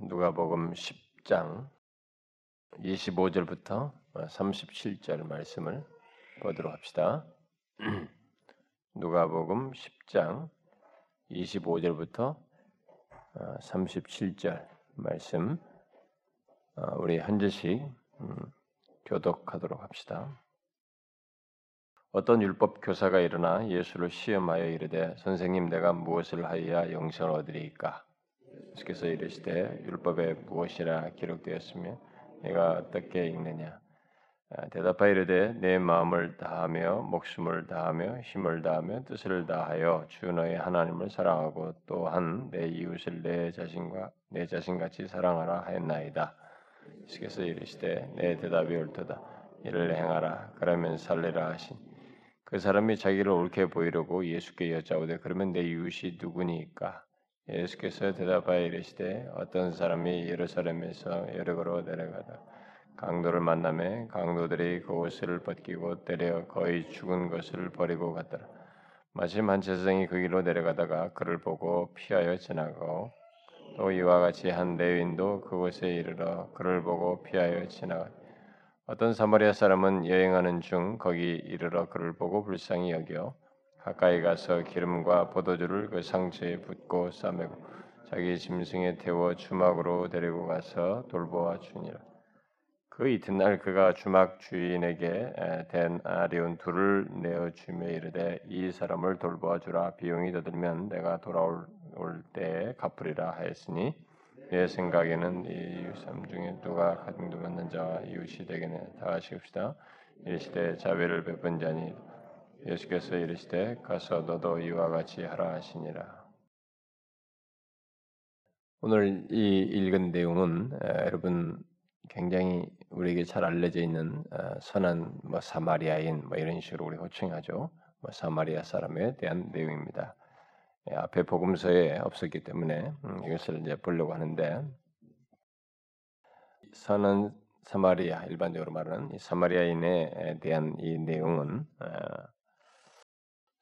누가복음 10장 25절부터 37절 말씀을 보도록 합시다. 누가복음 10장 25절부터 37절 말씀 어, 우리 한 절씩 음, 교독하도록 합시다. 어떤 율법 교사가 일어나 예수를 시험하여 이르되 선생님 내가 무엇을 하여야 영생을 얻으리이까 예수께서 이르시되 율법에 무엇이라 기록되었으며 내가 어떻게 읽느냐 아, 대답하여 이르되 내 마음을 다하며 목숨을 다하며 힘을 다하며 뜻을 다하여 주 너의 하나님을 사랑하고 또한 내 이웃을 내 자신과 내 자신같이 사랑하라 하였나이다. 예수께서 이르시되 내 대답이 옳도다. 이를 행하라. 그러면 살리라 하신 그 사람이 자기를 옳게 보이려고 예수께 여짜오되 그러면 내 이웃이 누구니까? 예수께서 대답하여 이르시되 어떤 사람이 예루살렘에서 여리고로 내려가다 강도를 만남에 강도들이 그 옷을 벗기고 때려 거의 죽은 것을 버리고 갔더라. 마침 한 제사장이 그 길로 내려가다가 그를 보고 피하여 지나가고 또 이와 같이 한 레위인도 그곳에 이르러 그를 보고 피하여 지나가. 어떤 사마리아 사람은 여행하는 중 거기 이르러 그를 보고 불쌍히 여겨 가까이 가서 기름과 포도주를 그 상처에 붓고 싸매고 자기 짐승에 태워 주막으로 데리고 가서 돌보아 주니라. 그 이튿날 그가 주막 주인에게 된 아리온 둘을 내어 주며 이르되 이 사람을 돌보아 주라. 비용이 더 들면 내가 돌아올 때에 갚으리라 하였으니 내 생각에는 이삶 중에 누가 가증도 받는 자와 이웃이 되겠네 다 같이 읍시다. 이르시되 자비를 베푼 자니 예수께서 이르시되 가서 너도 이와 같이 하라 하시니라. 오늘 이 읽은 내용은 에, 여러분 굉장히 우리에게 잘 알려져 있는 에, 선한 뭐 사마리아인 뭐 이런 식으로 우리 호칭하죠. 뭐 사마리아 사람에 대한 내용입니다. 에, 앞에 복음서에 없었기 때문에 음, 이것을 이제 보려고 하는데 선한 사마리아 일반적으로 말하는 사마리아인에 대한 이 내용은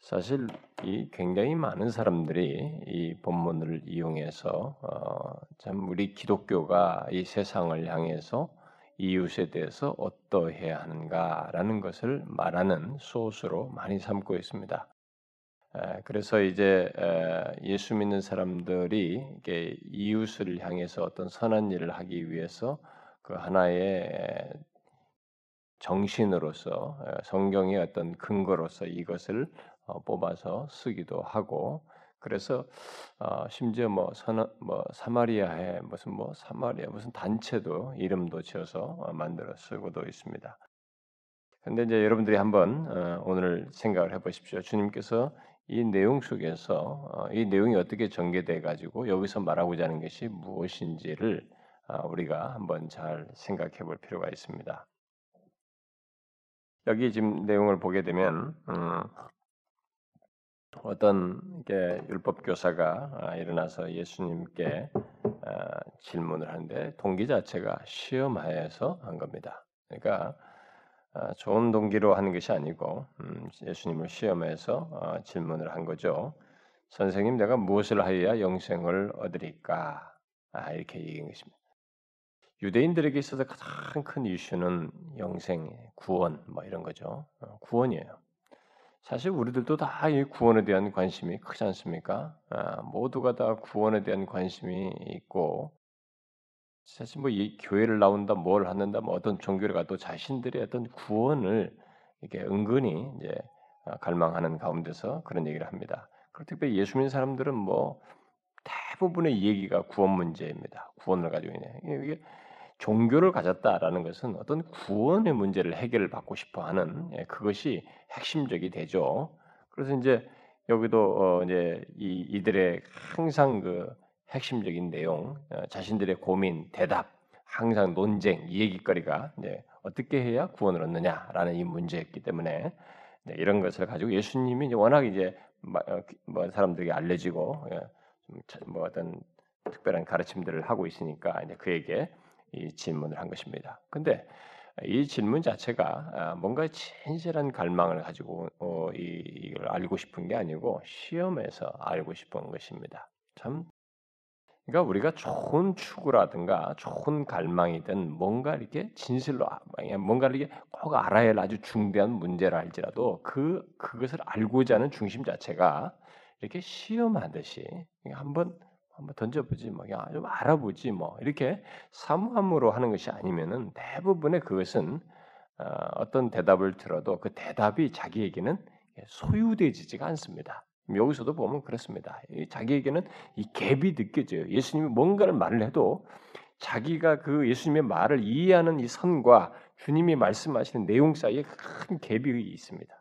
사실 이 굉장히 많은 사람들이 이 본문을 이용해서 어, 참 우리 기독교가 이 세상을 향해서 이웃에 대해서 어떠해야 하는가라는 것을 말하는 소스로 많이 삼고 있습니다. 에, 그래서 이제 에, 예수 믿는 사람들이 이웃을 향해서 어떤 선한 일을 하기 위해서 그 하나의 정신으로서 성경의 어떤 근거로서 이것을 어, 뽑아서 쓰기도 하고 그래서 어, 심지어 뭐, 선, 뭐 사마리아에 무슨 뭐 사마리아 무슨 단체도 이름도 지어서 어, 만들어 쓰고도 있습니다. 근데 이제 여러분들이 한번 오늘 생각을 해보십시오. 주님께서 이 내용 속에서 이 내용이 어떻게 전개돼 가지고 여기서 말하고자 하는 것이 무엇인지를 우리가 한번 잘 생각해 볼 필요가 있습니다. 여기 지금 내용을 보게 되면 음, 어떤 게 율법 교사가 아, 일어나서 예수님께 아, 질문을 하는데 동기 자체가 시험하에서 한 겁니다. 그러니까 아, 좋은 동기로 하는 것이 아니고 음, 예수님을 시험해서 질문을 한 거죠. 선생님, 내가 무엇을 하여야 영생을 얻으리까? 이렇게 얘기한 것입니다. 유대인들에게 있어서 가장 큰 이슈는 영생, 구원, 뭐 이런 거죠. 어, 구원이에요. 사실 우리들도 다 이 구원에 대한 관심이 크지 않습니까? 아, 모두가 다 구원에 대한 관심이 있고 사실 뭐 이 교회를 나온다, 뭘 하는다, 뭐 어떤 종교를 가도 자신들의 어떤 구원을 이렇게 은근히 이제 아, 갈망하는 가운데서 그런 얘기를 합니다. 그리고 특별히 예수 믿는 사람들은 뭐 대부분의 얘기가 구원 문제입니다. 구원을 가지고 있네. 이게 종교를 가졌다라는 것은 어떤 구원의 문제를 해결을 받고 싶어 하는 예, 그것이 핵심적이 되죠. 그래서 이제 여기도 어 이제 이 이들의 항상 그 핵심적인 내용, 어, 자신들의 고민, 대답, 항상 논쟁, 얘기거리가 이제 어떻게 해야 구원을 얻느냐라는 이 문제였기 때문에 이런 것을 가지고 예수님이 이제 워낙 이제 어, 뭐 사람들에게 알려지고 예, 뭐 어떤 특별한 가르침들을 하고 있으니까 이제 그에게 이 질문을 한 것입니다. 근데 이 질문 자체가 아, 뭔가 진실한 갈망을 가지고 어, 이걸 알고 싶은 게 아니고 시험에서 알고 싶은 것입니다. 참 그러니까 우리가 좋은 추구라든가 좋은 갈망이든 뭔가 이렇게 진실로 뭔가 이렇게 꼭 알아야 할 아주 중대한 문제라 할지라도 그 그것을 알고자 하는 중심 자체가 이렇게 시험하듯이 한번 한번 던져보지 뭐 그냥 좀 알아보지 뭐 이렇게 사무함으로 하는 것이 아니면은 대부분의 그것은 어, 어떤 대답을 들어도 그 대답이 자기에게는 소유되지가 않습니다. 여기서도 보면 그렇습니다. 자기에게는 이 갭이 느껴져요. 예수님이 뭔가를 말을 해도 자기가 그 예수님의 말을 이해하는 이 선과 주님이 말씀하시는 내용 사이에 큰 갭이 있습니다.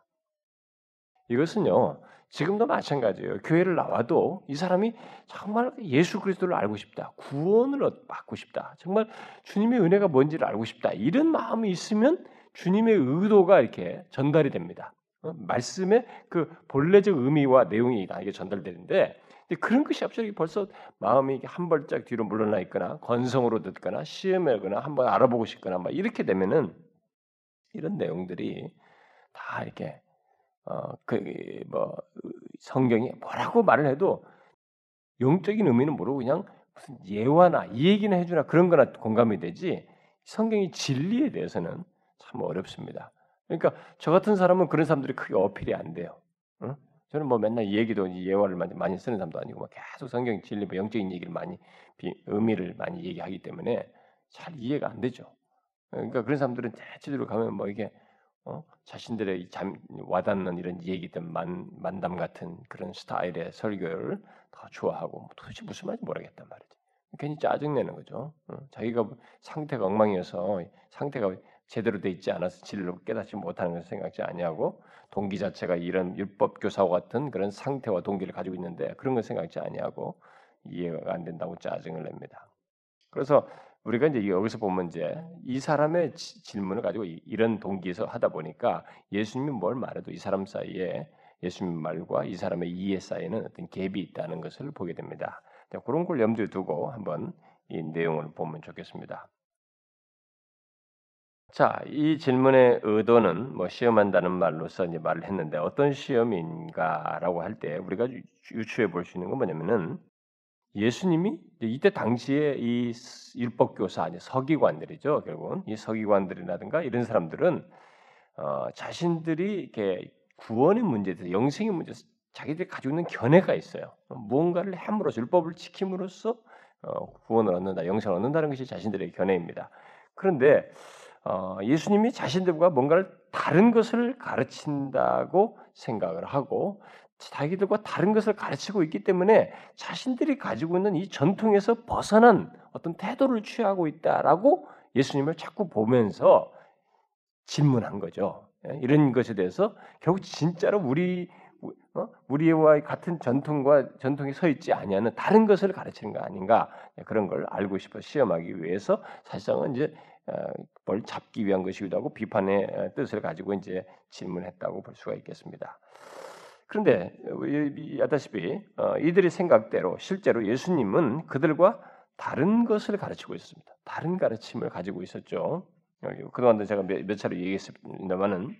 이것은요, 지금도 마찬가지예요. 교회를 나와도 이 사람이 정말 예수 그리스도를 알고 싶다. 구원을 받고 싶다. 정말 주님의 은혜가 뭔지를 알고 싶다. 이런 마음이 있으면 주님의 의도가 이렇게 전달이 됩니다. 어? 말씀의 그 본래적 의미와 내용이 나에게 전달되는데 그런 것이 갑자기 벌써 마음이 한 발짝 뒤로 물러나 있거나 건성으로 듣거나 시험하거나 한번 알아보고 싶거나 막 이렇게 되면은 이런 내용들이 다 이렇게 어 그 뭐 성경이 뭐라고 말을 해도 영적인 의미는 모르고 그냥 무슨 예화나 이 얘기는 해주나 그런 거나 공감이 되지 성경의 진리에 대해서는 참 어렵습니다. 그러니까 저 같은 사람은 그런 사람들이 크게 어필이 안 돼요. 응? 저는 뭐 맨날 이 얘기도 예화를 많이 쓰는 사람도 아니고 막 계속 성경 진리, 뭐 영적인 얘기를 많이 의미를 많이 얘기하기 때문에 잘 이해가 안 되죠. 그러니까 그런 사람들은 대체로 가면 뭐 이게 어? 자신들의 잠, 와닿는 이런 얘기든 만, 만담 같은 그런 스타일의 설교를 더 좋아하고 뭐 도대체 무슨 말인지 모르겠단 말이지. 괜히 짜증내는 거죠. 어? 자기가 상태가 엉망이어서 상태가 제대로 돼 있지 않아서 진리를 깨닫지 못하는 것을 생각지 아니하고 동기 자체가 이런 율법 교사와 같은 그런 상태와 동기를 가지고 있는데 그런 걸 생각지 아니하고 이해가 안 된다고 짜증을 냅니다. 그래서 우리가 이제 여기서 보면 이제 이 사람의 질문을 가지고 이런 동기에서 하다 보니까 예수님이 뭘 말해도 이 사람 사이에 예수님 말과 이 사람의 이해 사이에는 어떤 갭이 있다는 것을 보게 됩니다. 그런 걸 염두에 두고 한번 이 내용을 보면 좋겠습니다. 자, 이 질문의 의도는 뭐 시험한다는 말로서 이제 말을 했는데 어떤 시험인가라고 할 때 우리가 유추해 볼 수 있는 건 뭐냐면은 예수님이 이때 당시에 이 율법 교사 아니 서기관들이죠 결국은 이 서기관들이라든가 이런 사람들은 어, 자신들이 이렇게 구원의 문제에 대해서 영생의 문제에서 자기들이 가지고 있는 견해가 있어요. 무언가를 함으로써 율법을 지킴으로써 어, 구원을 얻는다, 영생을 얻는다는 것이 자신들의 견해입니다. 그런데 어, 예수님이 자신들과 뭔가를 다른 것을 가르친다고 생각을 하고 자기들과 다른 것을 가르치고 있기 때문에 자신들이 가지고 있는 이 전통에서 벗어난 어떤 태도를 취하고 있다라고 예수님을 자꾸 보면서 질문한 거죠. 예, 이런 것에 대해서 결국 진짜로 우리 어? 우리와 같은 전통과 전통이 서 있지 아니하는 다른 것을 가르치는 거 아닌가 예, 그런 걸 알고 싶어 시험하기 위해서 사실상은 이제 어, 뭘 잡기 위한 것이기도 하고 비판의 어, 뜻을 가지고 이제 질문했다고 볼 수가 있겠습니다. 그런데 아다시피 어, 이들의 생각대로 실제로 예수님은 그들과 다른 것을 가르치고 있습니다. 다른 가르침을 가지고 있었죠. 그동안도 제가 몇, 몇 차례 얘기했습니다만은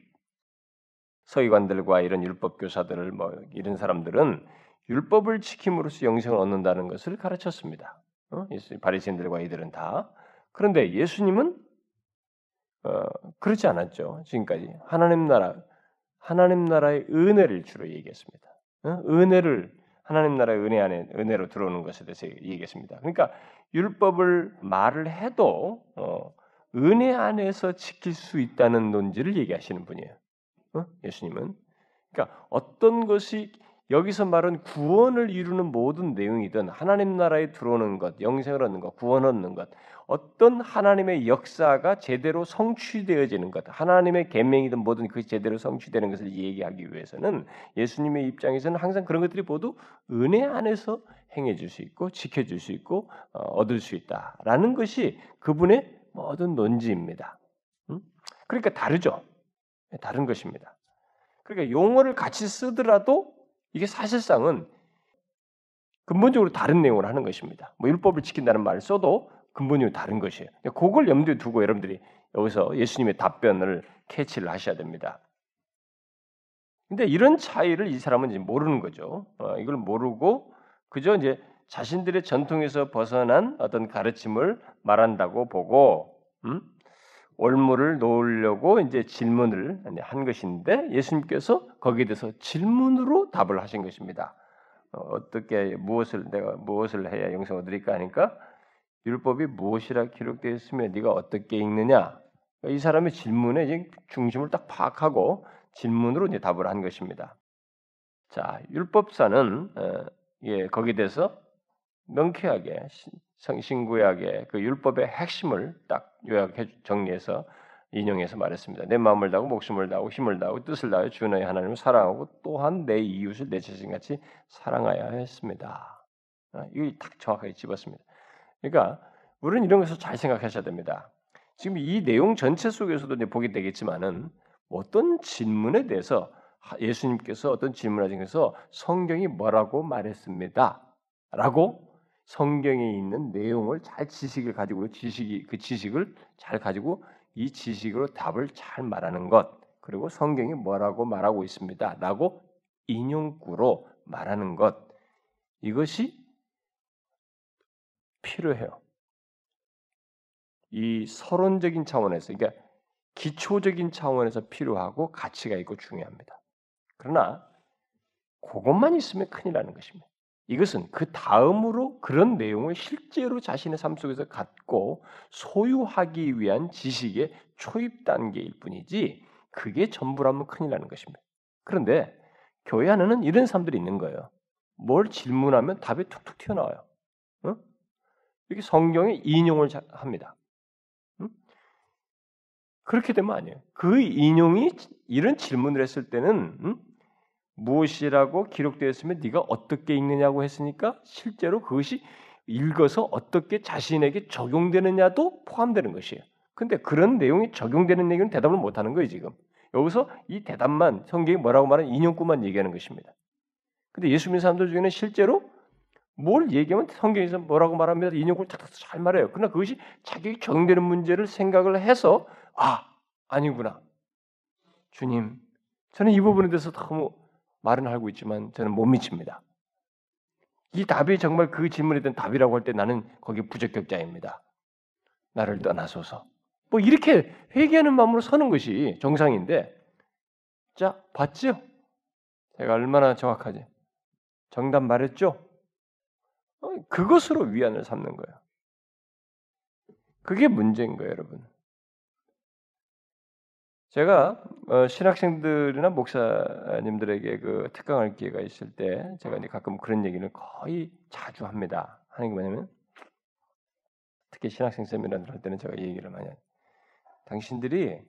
서기관들과 이런 율법 교사들을 뭐 이런 사람들은 율법을 지킴으로써 영생을 얻는다는 것을 가르쳤습니다. 어? 바리새인들과 이들은 다 그런데 예수님은 어, 그렇지 않았죠. 지금까지 하나님 나라 하나님 나라의 은혜를 주로 얘기했습니다. 어? 은혜를 하나님 나라의 은혜 안에 은혜로 들어오는 것에 대해서 얘기했습니다. 그러니까 율법을 말을 해도 어, 은혜 안에서 지킬 수 있다는 논지를 얘기하시는 분이에요. 어? 예수님은 그러니까 어떤 것이 여기서 말은 구원을 이루는 모든 내용이든 하나님 나라에 들어오는 것, 영생을 얻는 것, 구원 얻는 것, 어떤 하나님의 역사가 제대로 성취되어지는 것, 하나님의 계명이든 뭐든 그 제대로 성취되는 것을 얘기하기 위해서는 예수님의 입장에서는 항상 그런 것들이 모두 은혜 안에서 행해질 수 있고 지켜질 수 있고 어, 얻을 수 있다라는 것이 그분의 모든 논지입니다. 음? 그러니까 다르죠. 다른 것입니다. 그러니까 용어를 같이 쓰더라도 이게 사실상은 근본적으로 다른 내용을 하는 것입니다. 뭐 율법을 지킨다는 말을 써도 근본적으로 다른 것이에요. 그걸 염두에 두고 여러분들이 여기서 예수님의 답변을 캐치를 하셔야 됩니다. 근데 이런 차이를 이 사람은 이제 모르는 거죠. 어, 이걸 모르고 그저 이제 자신들의 전통에서 벗어난 어떤 가르침을 말한다고 보고 음? 올무를 놓으려고 이제 질문을 한 것인데 예수님께서 거기에 대해서 질문으로 답을 하신 것입니다. 어, 어떻게 무엇을 내가 무엇을 해야 영생을 얻으리까 하니까 율법이 무엇이라 기록되어 있으면 네가 어떻게 읽느냐? 이 사람의 질문에 중심을 딱 파악하고 질문으로 이제 답을 한 것입니다. 자, 율법사는 어, 예, 거기에 대해서 명쾌하게 성신구약의 그 율법의 핵심을 딱 요약해 정리해서 인용해서 말했습니다. 내 마음을 다하고 목숨을 다하고 힘을 다하고 뜻을 다하여 주 너의 하나님을 사랑하고 또한 내 이웃을 내 자신같이 사랑하여야 했습니다. 아, 이걸 딱 정확하게 집었습니다. 그러니까 우리는 이런 것을 잘 생각하셔야 됩니다. 지금 이 내용 전체 속에서도 이제 보게 되겠지만은 어떤 질문에 대해서 예수님께서 어떤 질문하신 성경이 뭐라고 말했습니다. 라고 성경에 있는 내용을 잘 지식을 가지고 지식이 그 지식을 잘 가지고 이 지식으로 답을 잘 말하는 것 그리고 성경이 뭐라고 말하고 있습니다라고 인용구로 말하는 것 이것이 필요해요. 이 서론적인 차원에서 그러니까 기초적인 차원에서 필요하고 가치가 있고 중요합니다. 그러나 그것만 있으면 큰일 나는 것입니다. 이것은 그 다음으로 그런 내용을 실제로 자신의 삶 속에서 갖고 소유하기 위한 지식의 초입 단계일 뿐이지 그게 전부라면 큰일 나는 것입니다. 그런데 교회 안에는 이런 사람들이 있는 거예요. 뭘 질문하면 답이 툭툭 튀어나와요. 어? 이렇게 성경에 인용을 합니다. 응? 그렇게 되면 아니에요. 그 인용이 이런 질문을 했을 때는 응? 무엇이라고 기록되었으면 네가 어떻게 읽느냐고 했으니까 실제로 그것이 읽어서 어떻게 자신에게 적용되느냐도 포함되는 것이에요. 근데 그런 내용이 적용되는 얘기는 대답을 못 하는 거예요, 지금. 여기서 이 대답만 성경이 뭐라고 말하는 인용구만 얘기하는 것입니다. 근데 예수 믿는 사람들 중에는 실제로 뭘 얘기하면 성경에서 뭐라고 말합니다. 인용구를 탁탁 잘 말해요. 그러나 그것이 자기 적용되는 문제를 생각을 해서 아, 아니구나. 주님, 저는 이 부분에 대해서 너무 말은 하고 있지만 저는 못 미칩니다. 이 답이 정말 그 질문에 대한 답이라고 할 때 나는 거기 부적격자입니다. 나를 떠나소서. 뭐 이렇게 회개하는 마음으로 서는 것이 정상인데, 자 봤죠? 제가 얼마나 정확하지? 정답 말했죠? 어, 그것으로 위안을 삼는 거예요. 그게 문제인 거예요, 여러분. 제가 어, 신학생들이나 목사님들에게 그 특강할 기회가 있을 때 제가 이제 가끔 그런 얘기를 거의 자주 합니다. 하는 게 뭐냐면 특히 신학생 세미나를 할 때는 제가 이 얘기를 많이 해요. 당신들이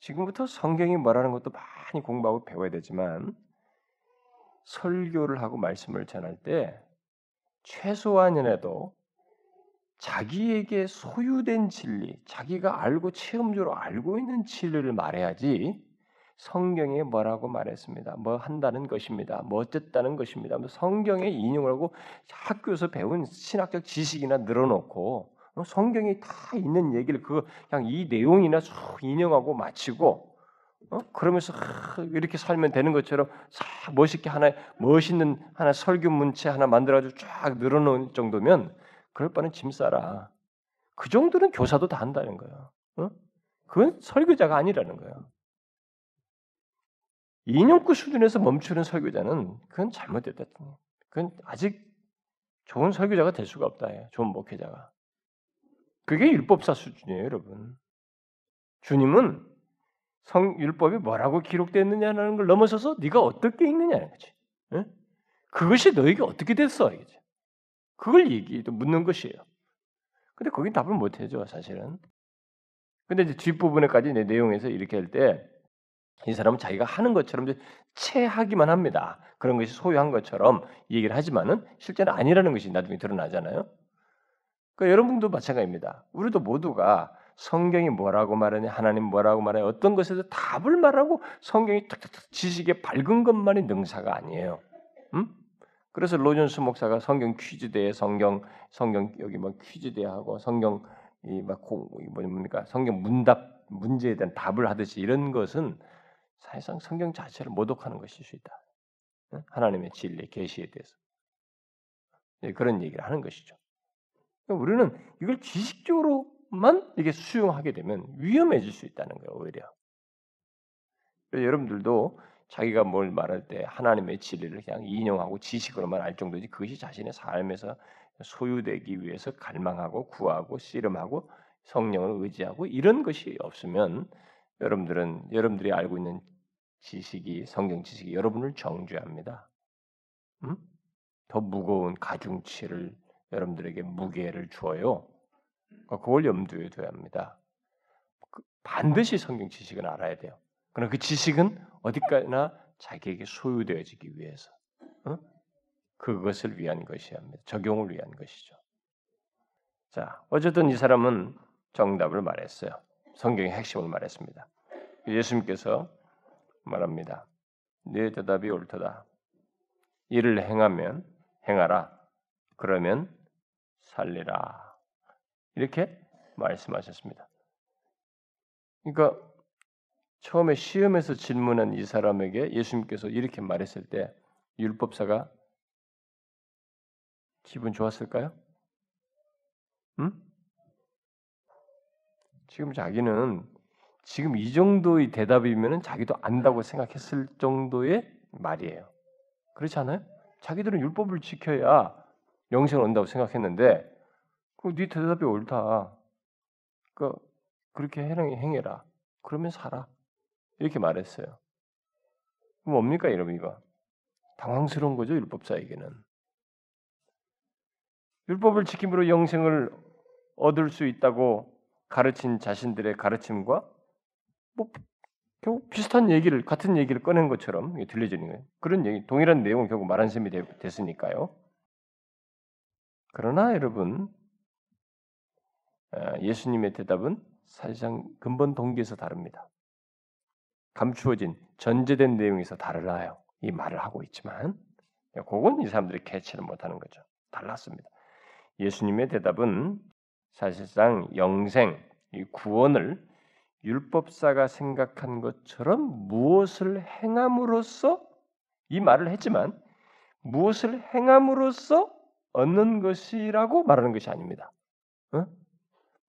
지금부터 성경이 뭐라는 것도 많이 공부하고 배워야 되지만 설교를 하고 말씀을 전할 때 최소한이라도 자기에게 소유된 진리, 자기가 알고 체험적으로 알고 있는 진리를 말해야지 성경에 뭐라고 말했습니다. 뭐 한다는 것입니다. 뭐 어쨌다는 것입니다. 뭐 성경에 인용을 하고 학교에서 배운 신학적 지식이나 늘어놓고 어, 성경에 다 있는 얘기를 그 그냥 이 내용이나 쭉 인용하고 마치고 어? 그러면서 이렇게 살면 되는 것처럼 멋있게 하나 멋있는 하나 설교 문체 하나 만들어가지고 쫙 늘어놓을 정도면 그럴 바는 짐 싸라. 그 정도는 교사도 다 한다는 거예요. 어? 그건 설교자가 아니라는 거예요. 인용구 수준에서 멈추는 설교자는 그건 잘못됐다. 그건 아직 좋은 설교자가 될 수가 없다. 좋은 목회자가. 그게 율법사 수준이에요, 여러분. 주님은 성 율법이 뭐라고 기록되었느냐는 걸 넘어서서 네가 어떻게 읽느냐는 거지. 응? 그것이 너에게 어떻게 됐어, 이거지. 그걸 얘기도 묻는 것이에요. 근데 거긴 답을 못 해줘, 사실은. 근데 이제 뒷부분에까지 내 내용에서 이렇게 할 때, 이 사람은 자기가 하는 것처럼 체하기만 합니다. 그런 것이 소유한 것처럼 얘기를 하지만은 실제는 아니라는 것이 나중에 드러나잖아요. 그러니까 여러분도 마찬가지입니다. 우리도 모두가 성경이 뭐라고 말하냐, 하나님 뭐라고 말하냐, 어떤 것에서 답을 말하고 성경이 탁탁탁 지식에 밝은 것만이 능사가 아니에요. 음? 그래서 로존스 목사가 성경 퀴즈대에 성경 성경 여기 뭐 퀴즈대 하고 성경 이막 뭡니까 성경 문답 문제에 대한 답을 하듯이 이런 것은 사실상 성경 자체를 모독하는 것일 수 있다. 하나님의 진리 계시에 대해서 예, 그런 얘기를 하는 것이죠. 그러니까 우리는 이걸 지식적으로만 이게 수용하게 되면 위험해질 수 있다는 거예요, 오히려. 여러분들도 자기가 뭘 말할 때 하나님의 진리를 그냥 인용하고 지식으로만 알 정도지 그것이 자신의 삶에서 소유되기 위해서 갈망하고 구하고 씨름하고 성령을 의지하고 이런 것이 없으면 여러분들은 여러분들이 알고 있는 지식이 성경 지식이 여러분을 정죄합니다. 음? 더 무거운 가중치를 여러분들에게 무게를 주어요. 그러니까 그걸 염두에 둬야 합니다. 그 반드시 성경 지식은 알아야 돼요. 그러나 그 지식은 어디까지나 자기에게 소유되어지기 위해서 어? 그것을 위한 것이야 합니다. 적용을 위한 것이죠. 자, 어쨌든 이 사람은 정답을 말했어요. 성경의 핵심을 말했습니다. 예수님께서 말합니다. 네 대답이 옳도다. 이를 행하면 행하라. 그러면 살리라. 이렇게 말씀하셨습니다. 그러니까 처음에 시험에서 질문한 이 사람에게 예수님께서 이렇게 말했을 때 율법사가 기분 좋았을까요? 응? 지금 자기는 지금 이 정도의 대답이면 자기도 안다고 생각했을 정도의 말이에요. 그렇지 않아요? 자기들은 율법을 지켜야 영생을 얻는다고 생각했는데 그네 대답이 옳다. 그 그렇게 행해라. 그러면 살아. 이렇게 말했어요. 뭡니까 여러분 이거? 당황스러운 거죠 율법사에게는. 율법을 지킴으로 영생을 얻을 수 있다고 가르친 자신들의 가르침과 뭐 결국 비슷한 얘기를 같은 얘기를 꺼낸 것처럼 들려지는 거예요. 그런 얘기 동일한 내용을 결국 말한 셈이 됐으니까요. 그러나 여러분 아, 예수님의 대답은 사실상 근본 동기에서 다릅니다. 감추어진 전제된 내용에서 달라요. 이 말을 하고 있지만 그건 이 사람들이 캐치를 못하는 거죠. 달랐습니다. 예수님의 대답은 사실상 영생, 이 구원을 율법사가 생각한 것처럼 무엇을 행함으로써 이 말을 했지만 무엇을 행함으로써 얻는 것이라고 말하는 것이 아닙니다. 어?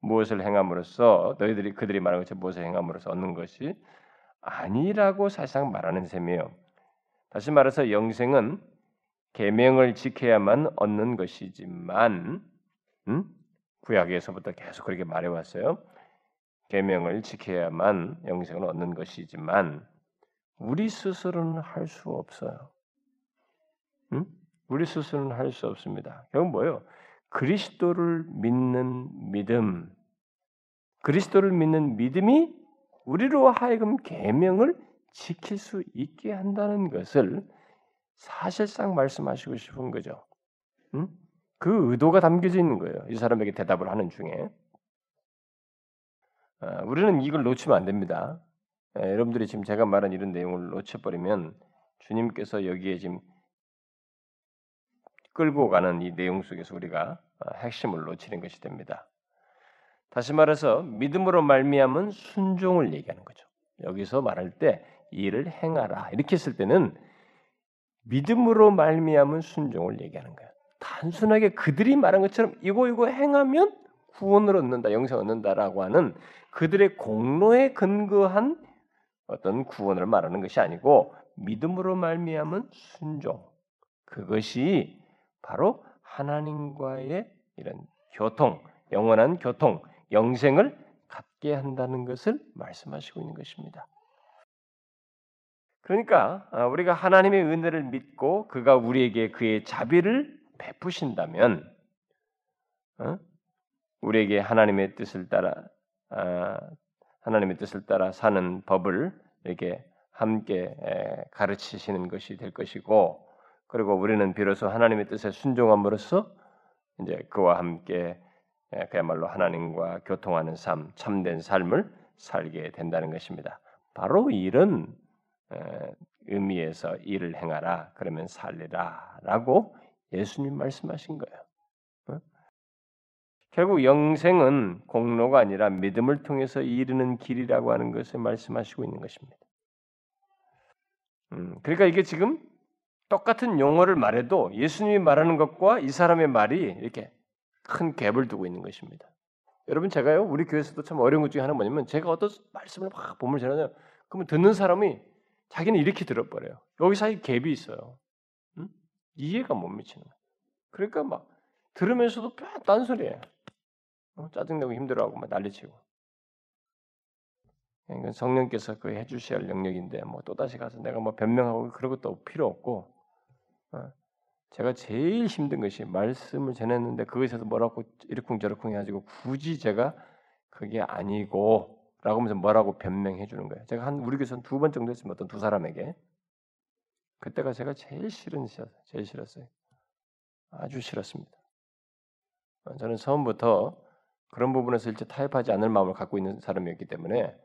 무엇을 행함으로써 너희들이 그들이 말하는 것처럼 무엇을 행함으로써 얻는 것이 아니라고 사실상 말하는 셈이에요. 다시 말해서 영생은 계명을 지켜야만 얻는 것이지만 음? 구약에서부터 계속 그렇게 말해왔어요. 계명을 지켜야만 영생을 얻는 것이지만 우리 스스로는 할 수 없어요. 음? 우리 스스로는 할 수 없습니다. 결국 뭐예요? 그리스도를 믿는 믿음, 그리스도를 믿는 믿음이 우리로 하여금 계명을 지킬 수 있게 한다는 것을 사실상 말씀하시고 싶은 거죠. 음? 그 의도가 담겨져 있는 거예요. 이 사람에게 대답을 하는 중에 아, 우리는 이걸 놓치면 안 됩니다. 예, 여러분들이 지금 제가 말한 이런 내용을 놓쳐버리면 주님께서 여기에 지금 끌고 가는 이 내용 속에서 우리가 아, 핵심을 놓치는 것이 됩니다. 다시 말해서 믿음으로 말미암은 순종을 얘기하는 거죠. 여기서 말할 때 일을 행하라 이렇게 했을 때는 믿음으로 말미암은 순종을 얘기하는 거예요. 단순하게 그들이 말한 것처럼 이거 이거 행하면 구원을 얻는다, 영생 얻는다라고 하는 그들의 공로에 근거한 어떤 구원을 말하는 것이 아니고 믿음으로 말미암은 순종. 그것이 바로 하나님과의 이런 교통, 영원한 교통, 영생을 갖게 한다는 것을 말씀하시고 있는 것입니다. 그러니까 아, 우리가 하나님의 은혜를 믿고 그가 우리에게 그의 자비를 베푸신다면 어? 우리에게 하나님의 뜻을 따라 아, 하나님의 뜻을 따라 사는 법을 이렇게 함께 가르치시는 것이 될 것이고 그리고 우리는 비로소 하나님의 뜻에 순종함으로써 이제 그와 함께 그야말로 하나님과 교통하는 삶, 참된 삶을 살게 된다는 것입니다. 바로 이런 의미에서 일을 행하라 그러면 살리라라고 예수님 말씀하신 거예요. 어? 결국 영생은 공로가 아니라 믿음을 통해서 이르는 길이라고 하는 것을 말씀하시고 있는 것입니다. 음, 그러니까 이게 지금 똑같은 용어를 말해도 예수님이 말하는 것과 이 사람의 말이 이렇게 큰 갭을 두고 있는 것입니다. 여러분 제가요 우리 교회에서도 참 어려운 것 중에 하나 뭐냐면 제가 어떤 말씀을 막 보면 전하냐 그러면 듣는 사람이 자기는 이렇게 들어버려요. 여기 사이 갭이 있어요. 응? 이해가 못 미치는 거예요. 그러니까 막 들으면서도 딴소리예요. 어? 짜증내고 힘들어하고 막 난리치고. 그러니까 성령께서 그 해주셔야 할 영역인데 뭐 또다시 가서 내가 뭐 변명하고 그런 것도 필요 없고 어? 제가 제일 힘든 것이 말씀을 전했는데 그것에서 뭐라고 이러쿵저러쿵 해가지고 굳이 제가 그게 아니고 라고 하면서 뭐라고 변명해 주는 거예요. 제가 한 우리 교회에서 두번 정도 했으면 어떤 두 사람에게 그때가 제가 제일 싫은 제일 싫었어요. 아주 싫었습니다. 어, 저는 처음부터 그런 부분에서 일체 타협하지 않을 마음을 갖고 있는 사람이었기 때문에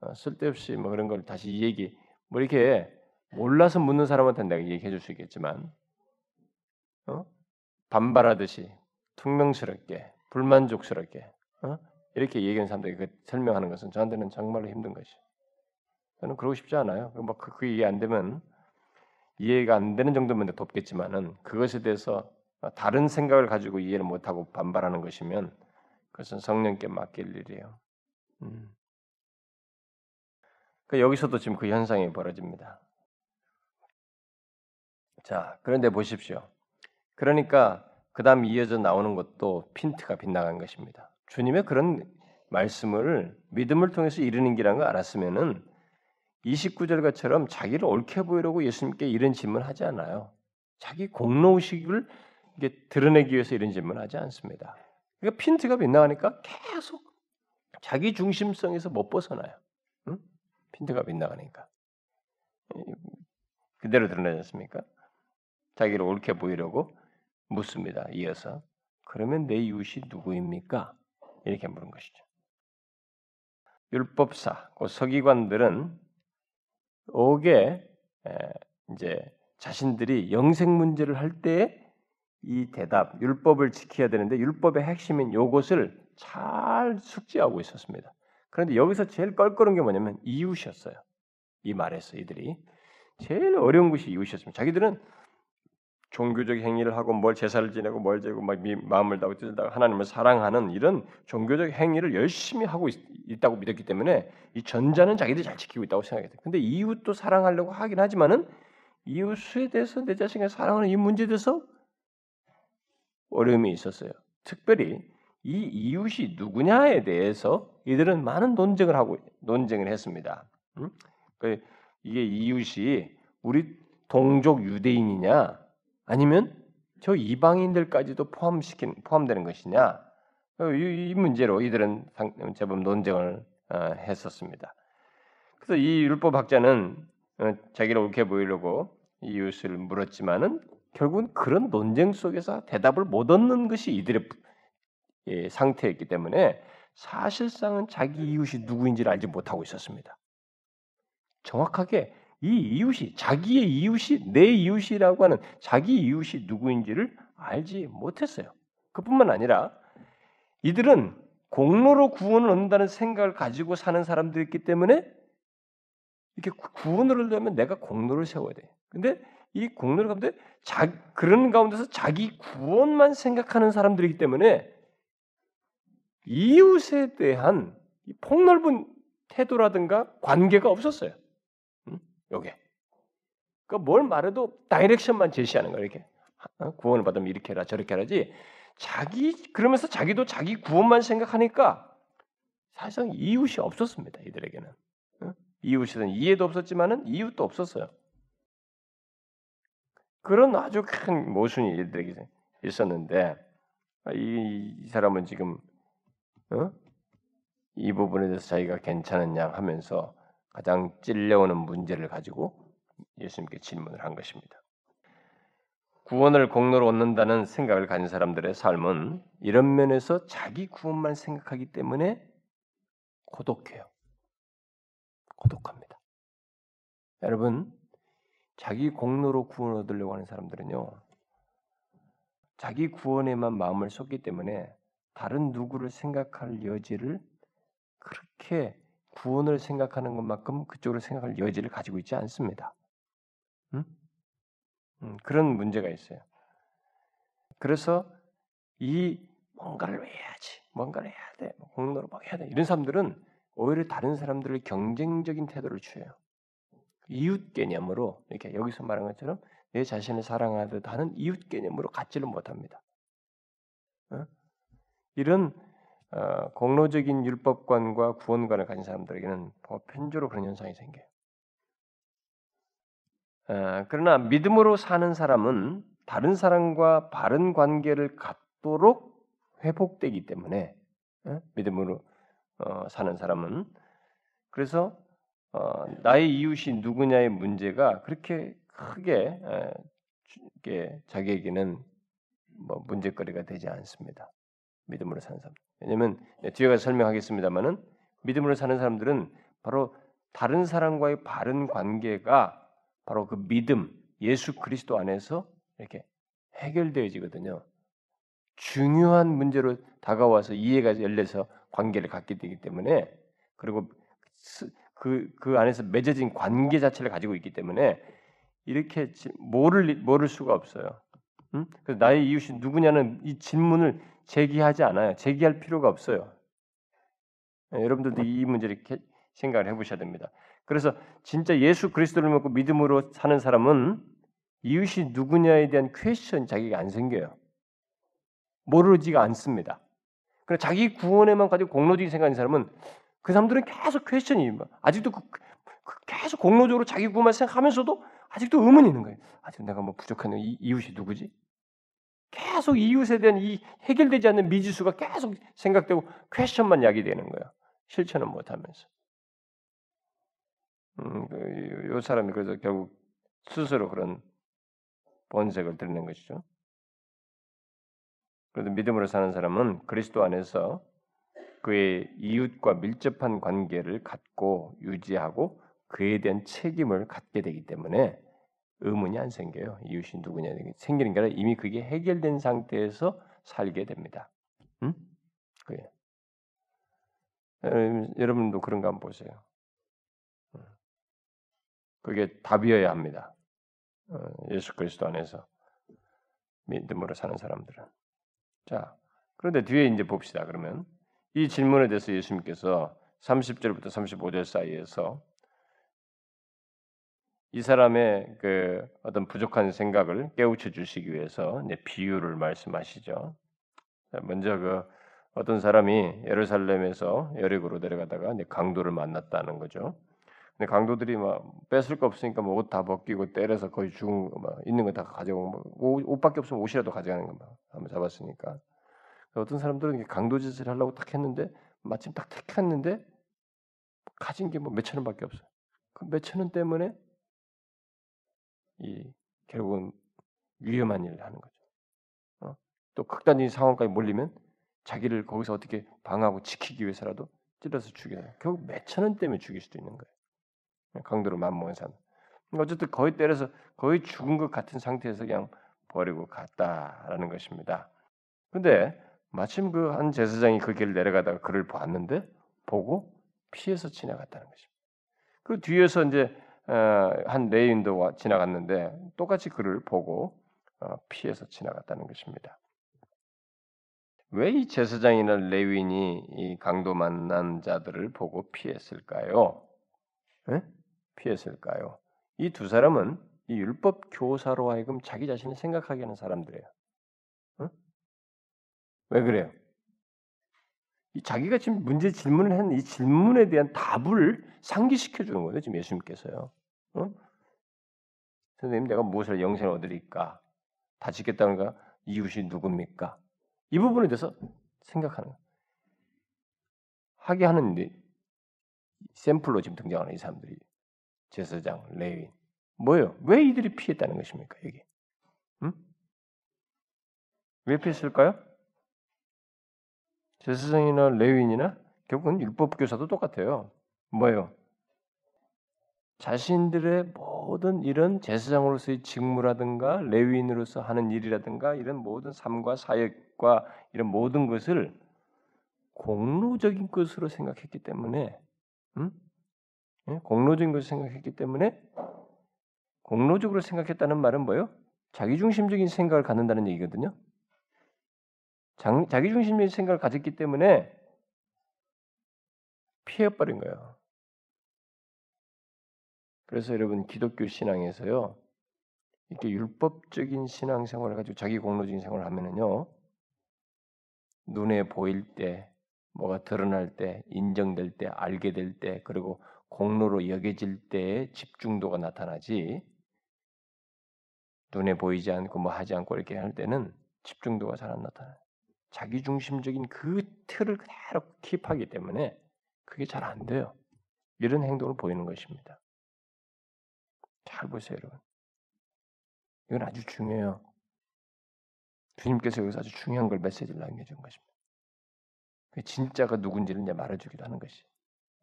어, 쓸데없이 뭐 그런 걸 다시 이 얘기 뭐 이렇게 몰라서 묻는 사람한테 내가 얘기해 줄 수 있겠지만 어? 반발하듯이 퉁명스럽게 불만족스럽게 어? 이렇게 얘기하는 사람들이 그 설명하는 것은 저한테는 정말로 힘든 것이. 저는 그러고 싶지 않아요. 뭐 그, 그 이해 안 되면 이해가 안 되는 정도면 돕겠지만은 그것에 대해서 다른 생각을 가지고 이해를 못하고 반발하는 것이면 그것은 성령께 맡길 일이에요. 음. 그 여기서도 지금 그 현상이 벌어집니다. 자, 그런데 보십시오. 그러니까 그 다음 이어져 나오는 것도 핀트가 빗나간 것입니다. 주님의 그런 말씀을 믿음을 통해서 이르는 길이라는 걸 알았으면은 29절과처럼 자기를 옳게 보이려고 예수님께 이런 질문하지 않아요. 자기 공로의식을 이게 드러내기 위해서 이런 질문하지 않습니다. 그러니까 핀트가 빗나가니까 계속 자기 중심성에서 못 벗어나요. 응? 핀트가 빗나가니까 그대로 드러나지 않습니까? 자기를 옳게 보이려고 묻습니다. 이어서 그러면 내 이웃이 누구입니까? 이렇게 물은 것이죠. 율법사, 그 서기관들은 옥에 이제 자신들이 영생 문제를 할 때 이 대답, 율법을 지켜야 되는데 율법의 핵심인 요것을 잘 숙지하고 있었습니다. 그런데 여기서 제일 껄끄러운 게 뭐냐면 이웃이었어요. 이 말에서 이들이 제일 어려운 것이 이웃이었습니다. 자기들은 종교적 행위를 하고 뭘 제사를 지내고 뭘 재고 막 마음을 다고 뜻을 다고 하나님을 사랑하는 이런 종교적 행위를 열심히 하고 있, 다고 믿었기 때문에 이 전자는 자기들이 잘 지키고 있다고 생각했어요. 근데 이웃도 사랑하려고 하긴 하지만은 이웃에 대해서 내 자신을 사랑하는 이 문제에 대해서 어려움이 있었어요. 특별히 이 이웃이 누구냐에 대해서 이들은 많은 논쟁을 하고 논쟁을 했습니다. 음? 그 이게 이웃이 우리 동족 유대인이냐 아니면 저 이방인들까지도 포함시킨 포함되는 것이냐 이, 이 문제로 이들은 제법 논쟁을 어, 했었습니다. 그래서 이 율법학자는 어, 자기를 옳게 보이려고 이웃을 물었지만은 결국은 그런 논쟁 속에서 대답을 못 얻는 것이 이들의 예, 상태였기 때문에 사실상은 자기 이웃이 누구인지를 알지 못하고 있었습니다. 정확하게 이 이웃이 자기의 이웃이 내 이웃이라고 하는 자기 이웃이 누구인지를 알지 못했어요. 그뿐만 아니라 이들은 공로로 구원을 얻는다는 생각을 가지고 사는 사람들이기 때문에 이렇게 구원을 얻려면 내가 공로를 세워야 돼. 근데 이 공로를 가운데 자, 그런 가운데서 자기 구원만 생각하는 사람들이기 때문에 이웃에 대한 폭넓은 태도라든가 관계가 없었어요. 요게. 그러니까 뭘 말해도 다이렉션만 제시하는 거예요. 이렇게 어? 구원을 받으면 이렇게 해라 저렇게 해라지. 자기 그러면서 자기도 자기 구원만 생각하니까 사실상 이웃이 없었습니다. 이들에게는 어? 이웃이든 이해도 없었지만은 이웃도 없었어요. 그런 아주 큰 모순이 이들에게 있었는데 이, 이 사람은 지금 어? 이 부분에 대해서 자기가 괜찮은 양 하면서 가장 찔려오는 문제를 가지고 예수님께 질문을 한 것입니다. 구원을 공로로 얻는다는 생각을 가진 사람들의 삶은 이런 면에서 자기 구원만 생각하기 때문에 고독해요. 고독합니다. 여러분, 자기 공로로 구원 얻으려고 하는 사람들은요, 자기 구원에만 마음을 쏟기 때문에 다른 누구를 생각할 여지를 그렇게 구원을 생각하는 것만큼 그쪽으로 생각할 여지를 가지고 있지 않습니다. 응? 음, 그런 문제가 있어요. 그래서 이 뭔가를 해야지, 뭔가를 해야 돼, 뭐 공로를 막 해야 돼 이런 사람들은 오히려 다른 사람들을 경쟁적인 태도를 취해요. 이웃 개념으로 이렇게 여기서 말한 것처럼 내 자신을 사랑하듯 하는 이웃 개념으로 갖지를 못합니다. 어? 이런 어, 공로적인 율법관과 구원관을 가진 사람들에게는 보편적으로 그런 현상이 생겨요. 어, 그러나 믿음으로 사는 사람은 다른 사람과 바른 관계를 갖도록 회복되기 때문에 어? 믿음으로 어, 사는 사람은 그래서 어, 나의 이웃이 누구냐의 문제가 그렇게 크게 에, 자기에게는 뭐 문제거리가 되지 않습니다. 믿음으로 사는 사람. 왜냐하면 뒤에 가서 설명하겠습니다만은 믿음으로 사는 사람들은 바로 다른 사람과의 바른 관계가 바로 그 믿음, 예수 그리스도 안에서 이렇게 해결되어지거든요. 중요한 문제로 다가와서 이해가 열려서 관계를 갖게 되기 때문에 그리고 그, 그 안에서 맺어진 관계 자체를 가지고 있기 때문에 이렇게 모를 모를 수가 없어요. 응? 그래서 나의 이웃이 누구냐는 이 질문을 제기하지 않아요. 제기할 필요가 없어요. 네, 여러분들도 이 문제를 생각을 해보셔야 됩니다. 그래서 진짜 예수 그리스도를 믿고 믿음으로 사는 사람은 이웃이 누구냐에 대한 question 자체가 안 생겨요. 모르지가 않습니다. 그러 자기 구원에만 가지고 공로적인 생각하는 사람은 그 사람들은 계속 question이 아직도 그, 그 계속 공로적으로 자기 구원만 생각하면서도 아직도 의문이 있는 거예요. 아직 내가 뭐 부족한 이, 이웃이 누구지? 계속 이웃에 대한 이 해결되지 않는 미지수가 계속 생각되고 question만 야기되는 거예요. 실천은 못하면서. 음, 그, 요 사람이 그래서 결국 스스로 그런 본색을 드리는 것이죠. 그래도 믿음으로 사는 사람은 그리스도 안에서 그의 이웃과 밀접한 관계를 갖고 유지하고 그에 대한 책임을 갖게 되기 때문에 의문이 안 생겨요. 이웃이 누구냐 생기는 게 아니라 이미 그게 해결된 상태에서 살게 됩니다. 응? 그게 여러분도 그런가 한번 보세요. 그게 답이어야 합니다. 어, 예수 그리스도 안에서 믿음으로 사는 사람들은. 자, 그런데 뒤에 이제 봅시다. 그러면 이 질문에 대해서 예수님께서 30절부터 35절 사이에서 이 사람의 그 어떤 부족한 생각을 깨우쳐 주시기 위해서 비유를 말씀하시죠. 먼저 그 어떤 사람이 예루살렘에서 여리고로 내려가다가 강도를 만났다는 거죠. 근데 강도들이 막 뺏을 거 없으니까 뭐 옷 다 벗기고 때려서 거의 죽은 거 있는 거 다 가져오고 뭐 옷, 밖에 없으면 옷이라도 가져가는 거막 한번 잡았으니까 어떤 사람들은 강도 짓을 하려고 딱 했는데 마침 딱 택했는데 가진 게 뭐 몇천 원밖에 없어요. 그 몇천 원 때문에 이 결국은 위험한 일을 하는 거죠. 어? 또 극단적인 상황까지 몰리면 자기를 거기서 어떻게 방하고 지키기 위해서라도 찔러서 죽여요. 결국 몇천 원 때문에 죽일 수도 있는 거예요. 강도로 맘먹은 사람. 어쨌든 거의 때려서 거의 죽은 것 같은 상태에서 그냥 버리고 갔다라는 것입니다. 근데 마침 그 한 제사장이 그 길을 내려가다가 그를 봤는데 보고 피해서 지나갔다는 것입니다. 그 뒤에서 이제 어, 한 레인도 지나갔는데 똑같이 그를 보고 어, 피해서 지나갔다는 것입니다. 왜 이 제사장이나 레윈이 이 강도 만난 자들을 보고 피했을까요? 에? 피했을까요? 이 두 사람은 이 율법 교사로 하여금 자기 자신을 생각하게 하는 사람들이에요. 어? 왜 그래요? 이 자기가 지금 문제 질문을 한 이 질문에 대한 답을 상기시켜 주는 거예요. 지금 예수님께서요. 어? 선생님, 내가 무엇을 영생을 얻으리까? 다지겠다는가? 이웃이 누굽니까? 이 부분에 대해서 생각하는. 하게 하는 샘플로 지금 등장하는 이 사람들이 제사장, 레위. 뭐예요? 왜 이들이 피했다는 것입니까? 여기. 음? 왜 피했을까요? 제사장이나 레위인이나 결국은 율법 교사도 똑같아요. 뭐예요? 자신들의 모든 이런 제사장으로서의 직무라든가 레위인으로서 하는 일이라든가 이런 모든 삶과 사역과 이런 모든 것을 공로적인 것으로 생각했기 때문에 음? 예? 공로적인 것을 생각했기 때문에 공로적으로 생각했다는 말은 뭐예요? 자기중심적인 생각을 갖는다는 얘기거든요. 자기중심적인 생각을 가졌기 때문에 피해버린 거예요. 그래서 여러분 기독교 신앙에서요. 이렇게 율법적인 신앙생활을 가지고 자기 공로적인 생활을 하면은요. 눈에 보일 때, 뭐가 드러날 때, 인정될 때, 알게 될 때, 그리고 공로로 여겨질 때에 집중도가 나타나지. 눈에 보이지 않고 뭐 하지 않고 이렇게 할 때는 집중도가 잘 안 나타나요. 자기 중심적인 그 틀을 그대로 킵하기 때문에 그게 잘 안 돼요. 이런 행동을 보이는 것입니다. 잘 보세요, 여러분. 이건 아주 중요해요. 주님께서 여기서 아주 중요한 걸 메시지를 남겨준 것입니다. 그 진짜가 누군지를 이제 말해주기도 하는 것이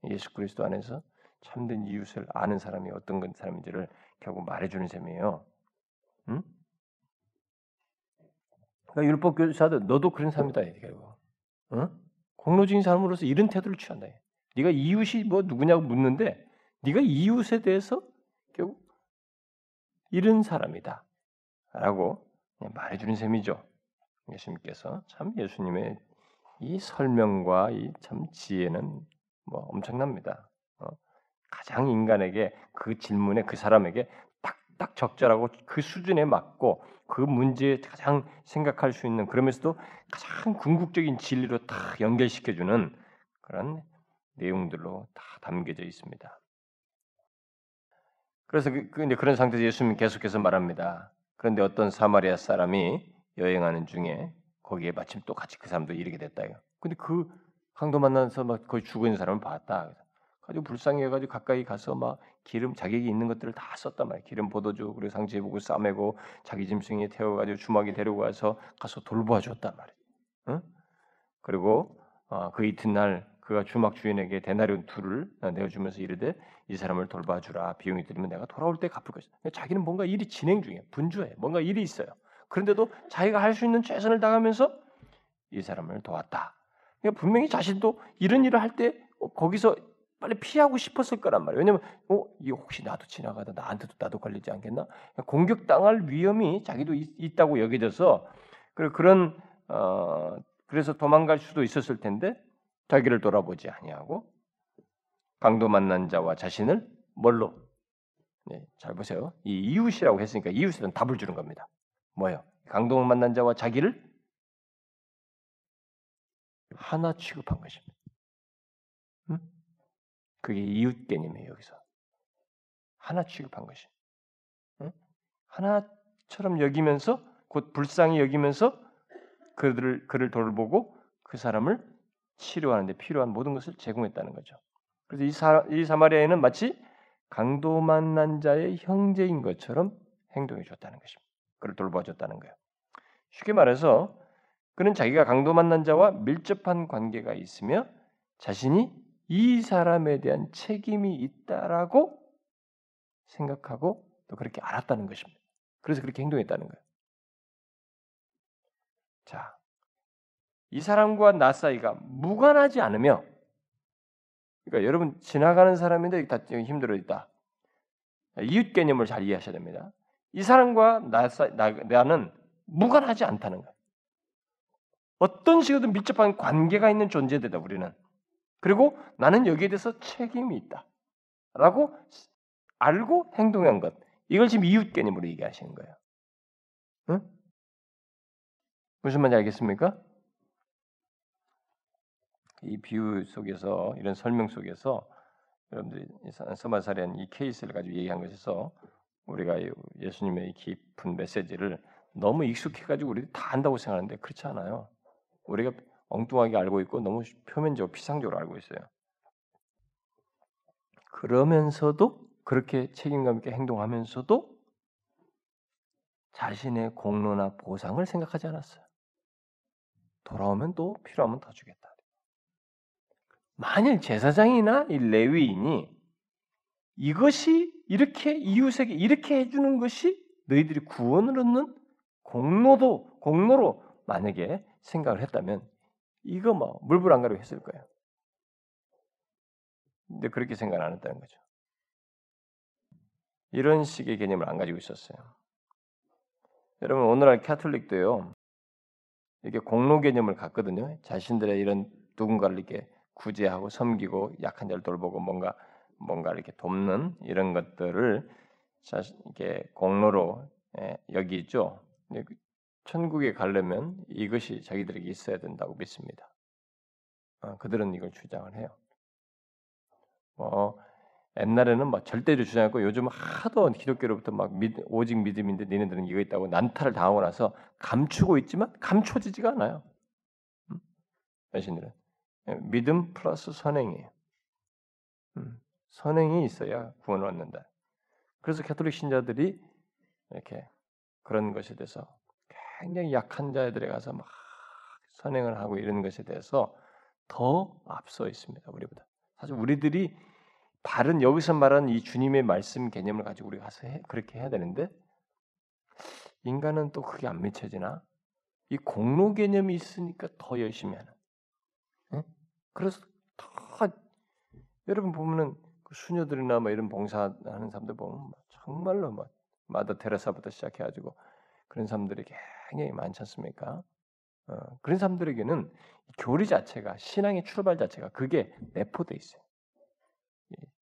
예수 그리스도 안에서 참된 이웃을 아는 사람이 어떤 사람인지를 결국 말해주는 셈이에요. 응? 그러니까 율법 교사들 너도 그런 사람이다 결국. 응? 공로적인 사람으로서 이런 태도를 취한다. 네가 이웃이 뭐 누구냐고 묻는데 네가 이웃에 대해서 이런 사람이다. 라고 말해주는 셈이죠. 예수님께서 참 예수님의 이 설명과 이 참 지혜는 뭐 엄청납니다. 어? 가장 인간에게 그 질문에 그 사람에게 딱딱 적절하고 그 수준에 맞고 그 문제에 가장 생각할 수 있는 그러면서도 가장 궁극적인 진리로 다 연결시켜주는 그런 내용들로 다 담겨져 있습니다. 그래서 그, 그 그런 상태에서 예수님이 계속해서 말합니다. 그런데 어떤 사마리아 사람이 여행하는 중에 거기에 마침 또 같이 그 사람도 이르게 됐다. 근데 그 강도 만나서 막 거의 죽어 사람을 봤다. 가지고 불쌍해가지고 가까이 가서 막 기름 자격이 있는 것들을 다 썼단 말이야. 기름 보도주 그리고 상처해보고 싸매고 자기 짐승에 태워가지고 주막에 데리고 가서 가서 돌보아 줬단 말이야. 응? 그리고 어, 그 이튿날 그가 주막 주인에게 대나리온 둘을 내어주면서 이르되 이 사람을 돌봐주라 비용이 들면 내가 돌아올 때 갚을 것이다. 자기는 뭔가 일이 진행 중이야 분주해 뭔가 일이 있어요. 그런데도 자기가 할 수 있는 최선을 다하면서 이 사람을 도왔다. 그러니까 분명히 자신도 이런 일을 할 때 거기서 빨리 피하고 싶었을 거란 말이에요. 왜냐면 어, 이 혹시 나도 지나가다 나한테도 나도 걸리지 않겠나? 공격당할 위험이 자기도 있, 다고 여겨져서 그런 어, 그래서 도망갈 수도 있었을 텐데 자기를 돌아보지 아니하고 강도 만난 자와 자신을 뭘로? 네, 잘 보세요. 이 이웃이라고 했으니까 이웃은 답을 주는 겁니다. 뭐예요? 강도 만난 자와 자기를 하나 취급한 것입니다. 응? 그게 이웃 개념이에요 여기서 하나 취급한 것이. 응? 하나처럼 여기면서 곧 불쌍히 여기면서 그들을 그를 돌보고 그 사람을 치료하는데 필요한 모든 것을 제공했다는 거죠. 그래서 이, 사, 이 사마리아인은 마치 강도 만난 자의 형제인 것처럼 행동해 줬다는 것입니다. 그를 돌봐줬다는 거예요. 쉽게 말해서 그는 자기가 강도 만난 자와 밀접한 관계가 있으며 자신이 이 사람에 대한 책임이 있다라고 생각하고 또 그렇게 알았다는 것입니다. 그래서 그렇게 행동했다는 거예요. 자, 이 사람과 나 사이가 무관하지 않으며 그러니까 여러분 지나가는 사람인데 다 힘들어 있다. 이웃 개념을 잘 이해하셔야 됩니다. 이 사람과 나, 나, 나는 무관하지 않다는 거예요. 어떤 식으로든 밀접한 관계가 있는 존재되다 우리는. 그리고 나는 여기에 대해서 책임이 있다. 라고 알고 행동한 것. 이걸 지금 이웃 개념으로 얘기하시는 거예요. 응? 무슨 말인지 알겠습니까? 이 비유 속에서 이런 설명 속에서 여러분들이 서마사리한 이 케이스를 가지고 얘기한 것에서 우리가 예수님의 깊은 메시지를 너무 익숙해가지고 우리 다 안다고 생각하는데 그렇지 않아요. 우리가 엉뚱하게 알고 있고 너무 표면적으로 피상적으로 알고 있어요. 그러면서도 그렇게 책임감 있게 행동하면서도 자신의 공로나 보상을 생각하지 않았어요. 돌아오면 또 필요하면 더 주겠다. 만일 제사장이나 이 레위인이 이것이 이렇게 이웃에게 이렇게 해주는 것이 너희들이 구원을 얻는 공로도 공로로 만약에 생각을 했다면 이거 뭐 물불 안 가리고 했을 거예요. 근데 그렇게 생각 안 했다는 거죠. 이런 식의 개념을 안 가지고 있었어요. 여러분 오늘날 캐톨릭도요. 이렇게 공로 개념을 갖거든요. 자신들의 이런 누군가를 이렇게 구제하고 섬기고 약한 자를 돌보고 뭔가 뭔가 이렇게 돕는 이런 것들을 이렇게 공로로 예, 여기죠. 그 천국에 가려면 이것이 자기들에게 있어야 된다고 믿습니다. 어, 그들은 이걸 주장을 해요. 뭐 옛날에는 막 절대로 주장했고 요즘 하도 기독교로부터 막 믿, 오직 믿음인데 니네들은 이거 있다고 난타를 당하고 나서 감추고 있지만 감춰지지가 않아요. 음? 여신들은 예, 믿음 플러스 선행이에요. 음, 선행이 있어야 구원을 얻는다. 그래서 캐톨릭 신자들이 이렇게 그런 것에 대해서 굉장히 약한 자들에 가서 막 선행을 하고 이런 것에 대해서 더 앞서 있습니다. 우리보다. 사실 우리들이 바른 여기서 말하는 이 주님의 말씀 개념을 가지고 우리가 해, 그렇게 해야 되는데 인간은 또 그게 안 미쳐지나? 이 공로 개념이 있으니까 더 열심히 하는. 네? 그래서 다 여러분 보면은 그 수녀들이나 뭐 이런 봉사하는 사람들 보면 정말로 뭐 마더 테레사부터 시작해가지고 그런 사람들이 굉장히 많지 않습니까? 어, 그런 사람들에게는 교리 자체가 신앙의 출발 자체가 그게 내포돼 있어요.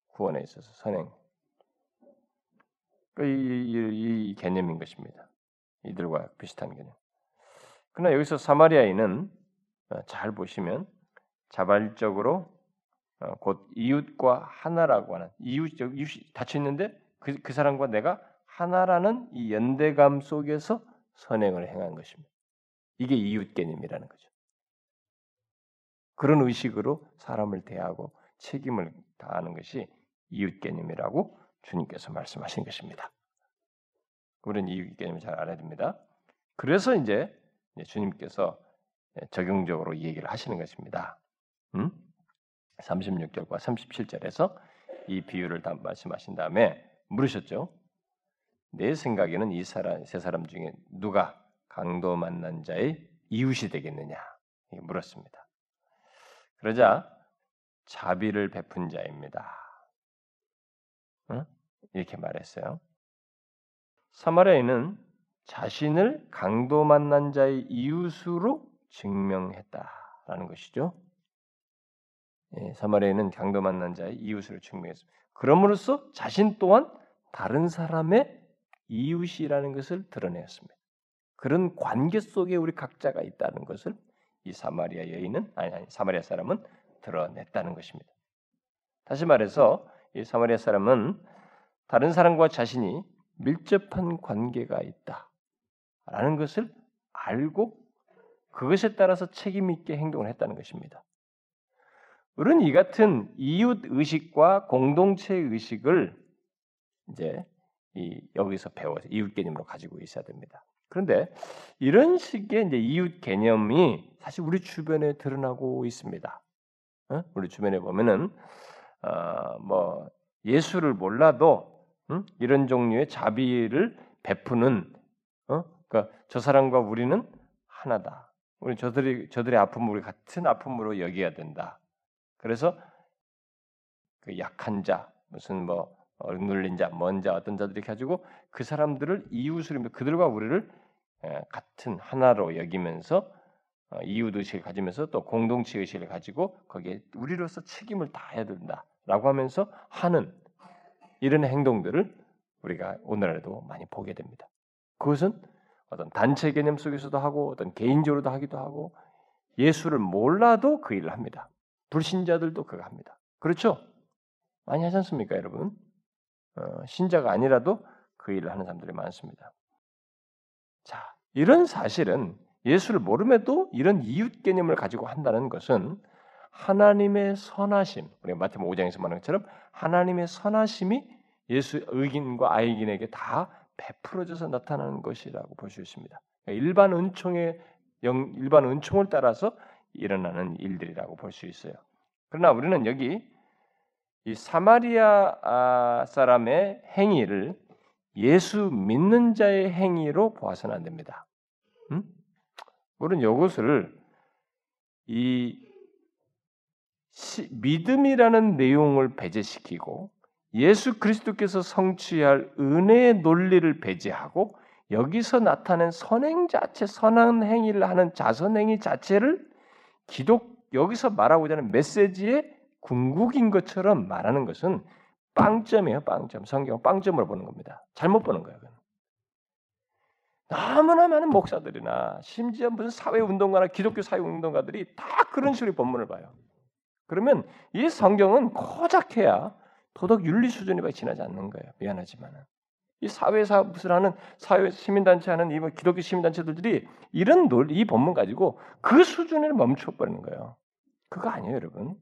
구원에 있어서 선행. 그 이, 이, 이 개념인 것입니다. 이들과 비슷한 개념. 그러나 여기서 사마리아인은 어, 잘 보시면 자발적으로 어, 곧 이웃과 하나라고 하는 이웃 이웃이 닫혀 있는데 그, 그 사람과 내가 하나라는 이 연대감 속에서 선행을 행한 것입니다. 이게 이웃 개념이라는 거죠. 그런 의식으로 사람을 대하고 책임을 다하는 것이 이웃 개념이라고 주님께서 말씀하신 것입니다. 우리는 이웃 개념을 잘 알아야 됩니다. 그래서 이제 주님께서 적용적으로 이 얘기를 하시는 것입니다. 음? 36절과 37절에서 이 비유를 다 말씀하신 다음에 물으셨죠. 내 생각에는 이 사람 세 사람 중에 누가 강도 만난 자의 이웃이 되겠느냐 물었습니다. 그러자 자비를 베푼 자입니다. 응? 이렇게 말했어요. 사마리아인은 자신을 강도 만난 자의 이웃으로 증명했다라는 것이죠. 예, 사마리아인은 강도 만난 자의 이웃으로 증명했습니다. 그럼으로써 자신 또한 다른 사람의 이웃이라는 것을 드러내었습니다. 그런 관계 속에 우리 각자가 있다는 것을 이 사마리아 여인은 아니 아니 사마리아 사람은 드러냈다는 것입니다. 다시 말해서 이 사마리아 사람은 다른 사람과 자신이 밀접한 관계가 있다라는 것을 알고 그것에 따라서 책임 있게 행동을 했다는 것입니다. 우리는 이 같은 이웃 의식과 공동체 의식을 이제 이 여기서 배워서 이웃 개념으로 가지고 있어야 됩니다. 그런데 이런 식의 이제 이웃 개념이 사실 우리 주변에 드러나고 있습니다. 어? 우리 주변에 보면은 어, 뭐 예수를 몰라도 응? 이런 종류의 자비를 베푸는 어? 그러니까 저 사람과 우리는 하나다. 우리 저들이 저들의 아픔을 우리 같은 아픔으로 여겨야 된다. 그래서 그 약한 자 무슨 뭐 억눌린 자, 먼 자, 어떤 자들이 가지고 그 사람들을 이웃을 그들과 우리를 같은 하나로 여기면서 어, 이웃 의식을 가지면서 또 공동체 의식을 가지고 거기에 우리로서 책임을 다해야 된다라고 하면서 하는 이런 행동들을 우리가 오늘날에도 많이 보게 됩니다. 그것은 어떤 단체 개념 속에서도 하고 어떤 개인적으로도 하기도 하고 예수를 몰라도 그 일을 합니다. 불신자들도 그거 합니다. 그렇죠? 많이 하지 않습니까, 여러분? 어, 신자가 아니라도 그 일을 하는 사람들이 많습니다. 자, 이런 사실은 예수를 모름에도 이런 이웃 개념을 가지고 한다는 것은 하나님의 선하심, 우리가 마태복음 5장에서 말한 것처럼 하나님의 선하심이 예수 의인과 아이인에게 다 베풀어져서 나타나는 것이라고 볼 수 있습니다. 그러니까 일반 은총의 일반 은총을 따라서 일어나는 일들이라고 볼 수 있어요. 그러나 우리는 여기 이 사마리아 아, 사람의 행위를 예수 믿는 자의 행위로 보아서는 안 됩니다. 음? 우리는 이것을 이 시, 믿음이라는 내용을 배제시키고 예수 그리스도께서 성취할 은혜의 논리를 배제하고 여기서 나타낸 선행 자체, 선한 행위를 하는 자선 행위 자체를 기독 여기서 말하고자 하는 메시지의 궁극인 것처럼 말하는 것은 빵점이에요, 빵점. 성경 빵점으로 보는 겁니다. 잘못 보는 거예요. 너무나 많은 목사들이나 심지어 무슨 사회운동가나 기독교 사회운동가들이 다 그런 식으로 본문을 봐요. 그러면 이 성경은 고작해야 도덕 윤리 수준이 지나지 않는 거예요. 미안하지만은. 이 사회사 무슨 하는 사회 시민단체 하는 이뭐 기독교 시민단체들이 이런 논리, 이 본문 가지고 그 수준에 멈춰버리는 거예요. 그거 아니에요, 여러분.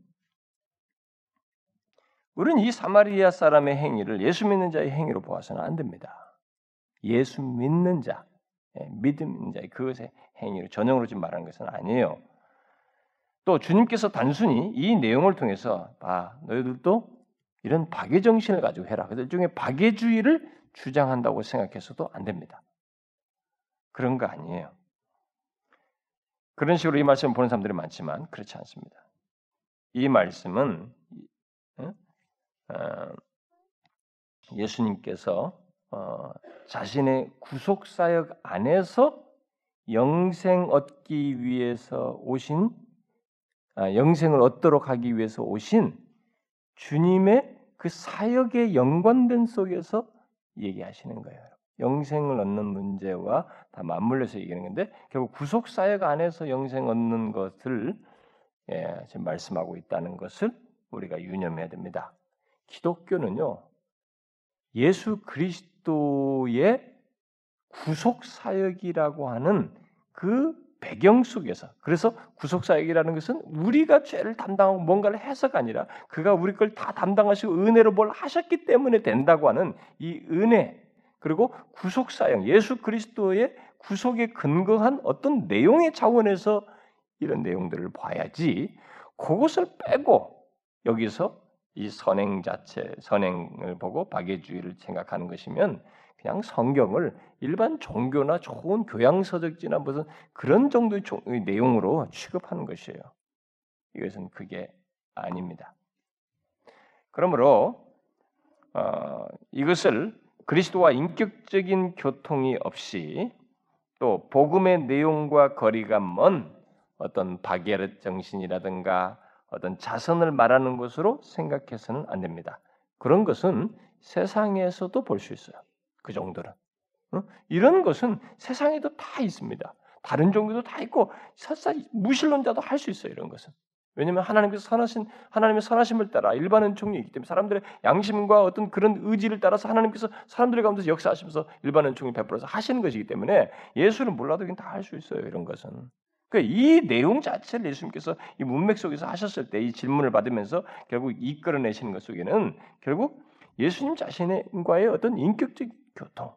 우리는 이 사마리아 사람의 행위를 예수 믿는 자의 행위로 보아서는 안 됩니다. 예수 믿는 자, 예, 믿는 자의 그것의 행위로 전형으로 지금 말하는 것은 아니에요. 또 주님께서 단순히 이 내용을 통해서 아 너희들도 이런 박애 정신을 가지고 해라. 그래서 일종의 박애주의를 주장한다고 생각해서도 안 됩니다. 그런 거 아니에요. 그런 식으로 이 말씀을 보는 사람들이 많지만 그렇지 않습니다. 이 말씀은 어, 예수님께서 어, 자신의 구속 사역 안에서 영생 얻기 위해서 오신 아, 영생을 얻도록 하기 위해서 오신 주님의 그 사역의 연관된 속에서 얘기하시는 거예요. 영생을 얻는 문제와 다 맞물려서 얘기하는 건데 결국 구속 사역 안에서 영생 얻는 것을 예, 지금 말씀하고 있다는 것을 우리가 유념해야 됩니다. 기독교는요 예수 그리스도의 구속 사역이라고 하는 그 배경 속에서. 그래서 구속 사역이라는 것은 우리가 죄를 담당하고 뭔가를 해서가 아니라 그가 우리 걸 다 담당하시고 은혜로 뭘 하셨기 때문에 된다고 하는 이 은혜 그리고 구속 사역 예수 그리스도의 구속에 근거한 어떤 내용의 차원에서 이런 내용들을 봐야지 그것을 빼고 여기서 이 선행 자체 선행을 보고 박애주의를 생각하는 것이면 그냥 성경을 일반 종교나 좋은 교양 서적지나 무슨 그런 정도의 내용으로 취급하는 것이에요. 이것은 그게 아닙니다. 그러므로 어, 이것을 그리스도와 인격적인 교통이 없이 또 복음의 내용과 거리가 먼 어떤 박예르 정신이라든가 어떤 자선을 말하는 것으로 생각해서는 안 됩니다. 그런 것은 세상에서도 볼 수 있어요. 그 정도는. 어? 이런 것은 세상에도 다 있습니다. 다른 종교도 다 있고 설사 무신론자도 할 수 있어요. 이런 것은. 왜냐하면 하나님께서 선하신 하나님의 선하심을 따라 일반은 종류이기 때문에 사람들의 양심과 어떤 그런 의지를 따라서 하나님께서 사람들의 가운데서 역사하시면서 일반은 종류 베풀어서 하시는 것이기 때문에 예수를 몰라도 다할 수 있어요. 이런 것은. 그러니까 이 내용 자체를 예수님께서 이 문맥 속에서 하셨을 때 이 질문을 받으면서 결국 이끌어내시는 것 속에는 결국 예수님 자신과의 어떤 인격적 교통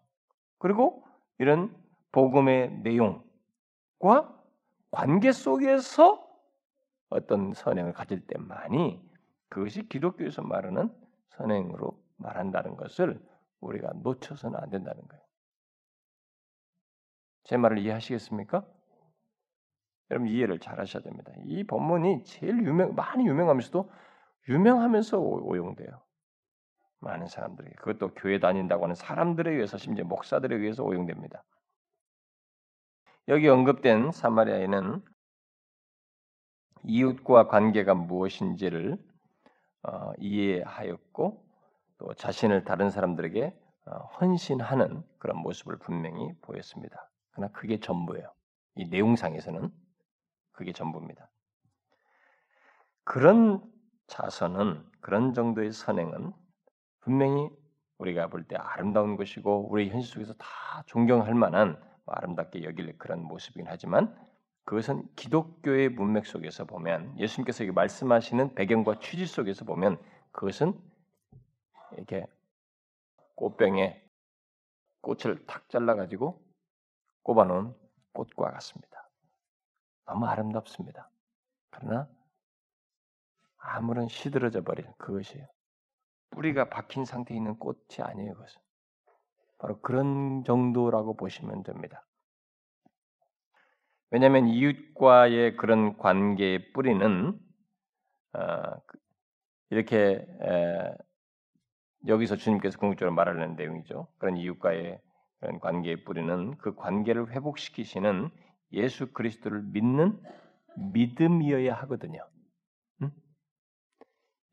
그리고 이런 복음의 내용과 관계 속에서 어떤 선행을 가질 때만이 그것이 기독교에서 말하는 선행으로 말한다는 것을 우리가 놓쳐서는 안 된다는 거예요. 제 말을 이해하시겠습니까? 여러분 이해를 잘 하셔야 됩니다. 이 본문이 제일 유명, 많이 유명하면서도 유명하면서 오용돼요. 많은 사람들에게 그것도 교회 다닌다고 하는 사람들에 의해서 심지어 목사들에 의해서 오용됩니다. 여기 언급된 사마리아인은 이웃과 관계가 무엇인지를 어, 이해하였고 또 자신을 다른 사람들에게 어, 헌신하는 그런 모습을 분명히 보였습니다. 그러나 그게 전부예요. 이 내용상에서는 그게 전부입니다. 그런 자선은 그런 정도의 선행은 분명히 우리가 볼 때 아름다운 것이고 우리 현실 속에서 다 존경할 만한 아름답게 여길 그런 모습이긴 하지만 그것은 기독교의 문맥 속에서 보면 예수님께서 말씀하시는 배경과 취지 속에서 보면 그것은 이렇게 꽃병에 꽃을 탁 잘라 가지고 꼽아놓은 꽃과 같습니다. 너무 아름답습니다. 그러나 아무런 시들어져 버린 그것이에요. 뿌리가 박힌 상태에 있는 꽃이 아니에요. 그것은 바로 그런 정도라고 보시면 됩니다. 왜냐하면 이웃과의 그런 관계의 뿌리는 어, 그, 이렇게 에, 여기서 주님께서 궁극적으로 말하는 내용이죠. 그런 이웃과의 그런 관계의 뿌리는 그 관계를 회복시키시는 예수 그리스도를 믿는 믿음이어야 하거든요. 음?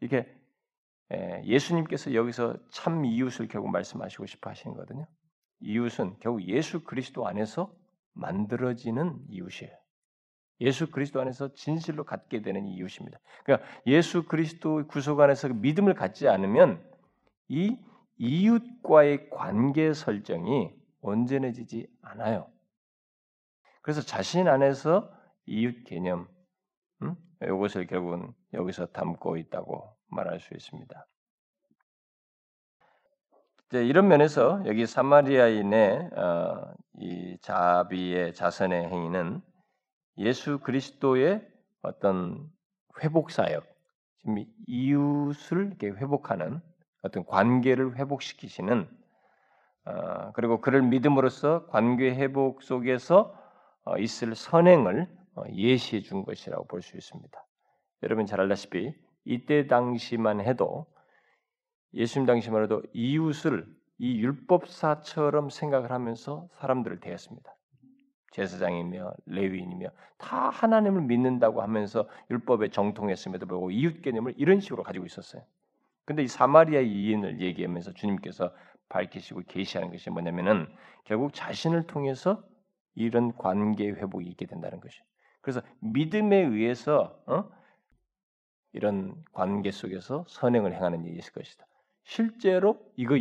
이게 예수님께서 여기서 참 이웃을 결국 말씀하시고 싶어 하시는 거거든요. 이웃은 결국 예수 그리스도 안에서 만들어지는 이웃이에요. 예수 그리스도 안에서 진실로 갖게 되는 이웃입니다. 그러니까 예수 그리스도 구속 안에서 그 믿음을 갖지 않으면 이 이웃과의 관계 설정이 온전해지지 않아요. 그래서 자신 안에서 이웃 개념, 음? 이것을 결국은 여기서 담고 있다고 말할 수 있습니다. 이런 면에서 여기 사마리아인의 어, 이 자비의 자선의 행위는 예수 그리스도의 어떤 회복 사역, 지금 이웃을 이렇게 회복하는 어떤 관계를 회복시키시는 어, 그리고 그를 믿음으로써 관계 회복 속에서 어, 있을 선행을 어, 예시해 준 것이라고 볼 수 있습니다. 여러분 잘 알다시피 이때 당시만 해도 예수님 당시만 해도 이웃을 이 율법사처럼 생각을 하면서 사람들을 대했습니다. 제사장이며 레위인이며 다 하나님을 믿는다고 하면서 율법에 정통했음에도 불구하고 이웃 개념을 이런 식으로 가지고 있었어요. 근데 이 사마리아 이인을 얘기하면서 주님께서 밝히시고 계시하는 것이 뭐냐면은 결국 자신을 통해서 이런 관계 회복이 있게 된다는 것이. 그래서 믿음에 의해서 어? 이런 관계 속에서 선행을 행하는 일이 있을 것이다. 실제로 이거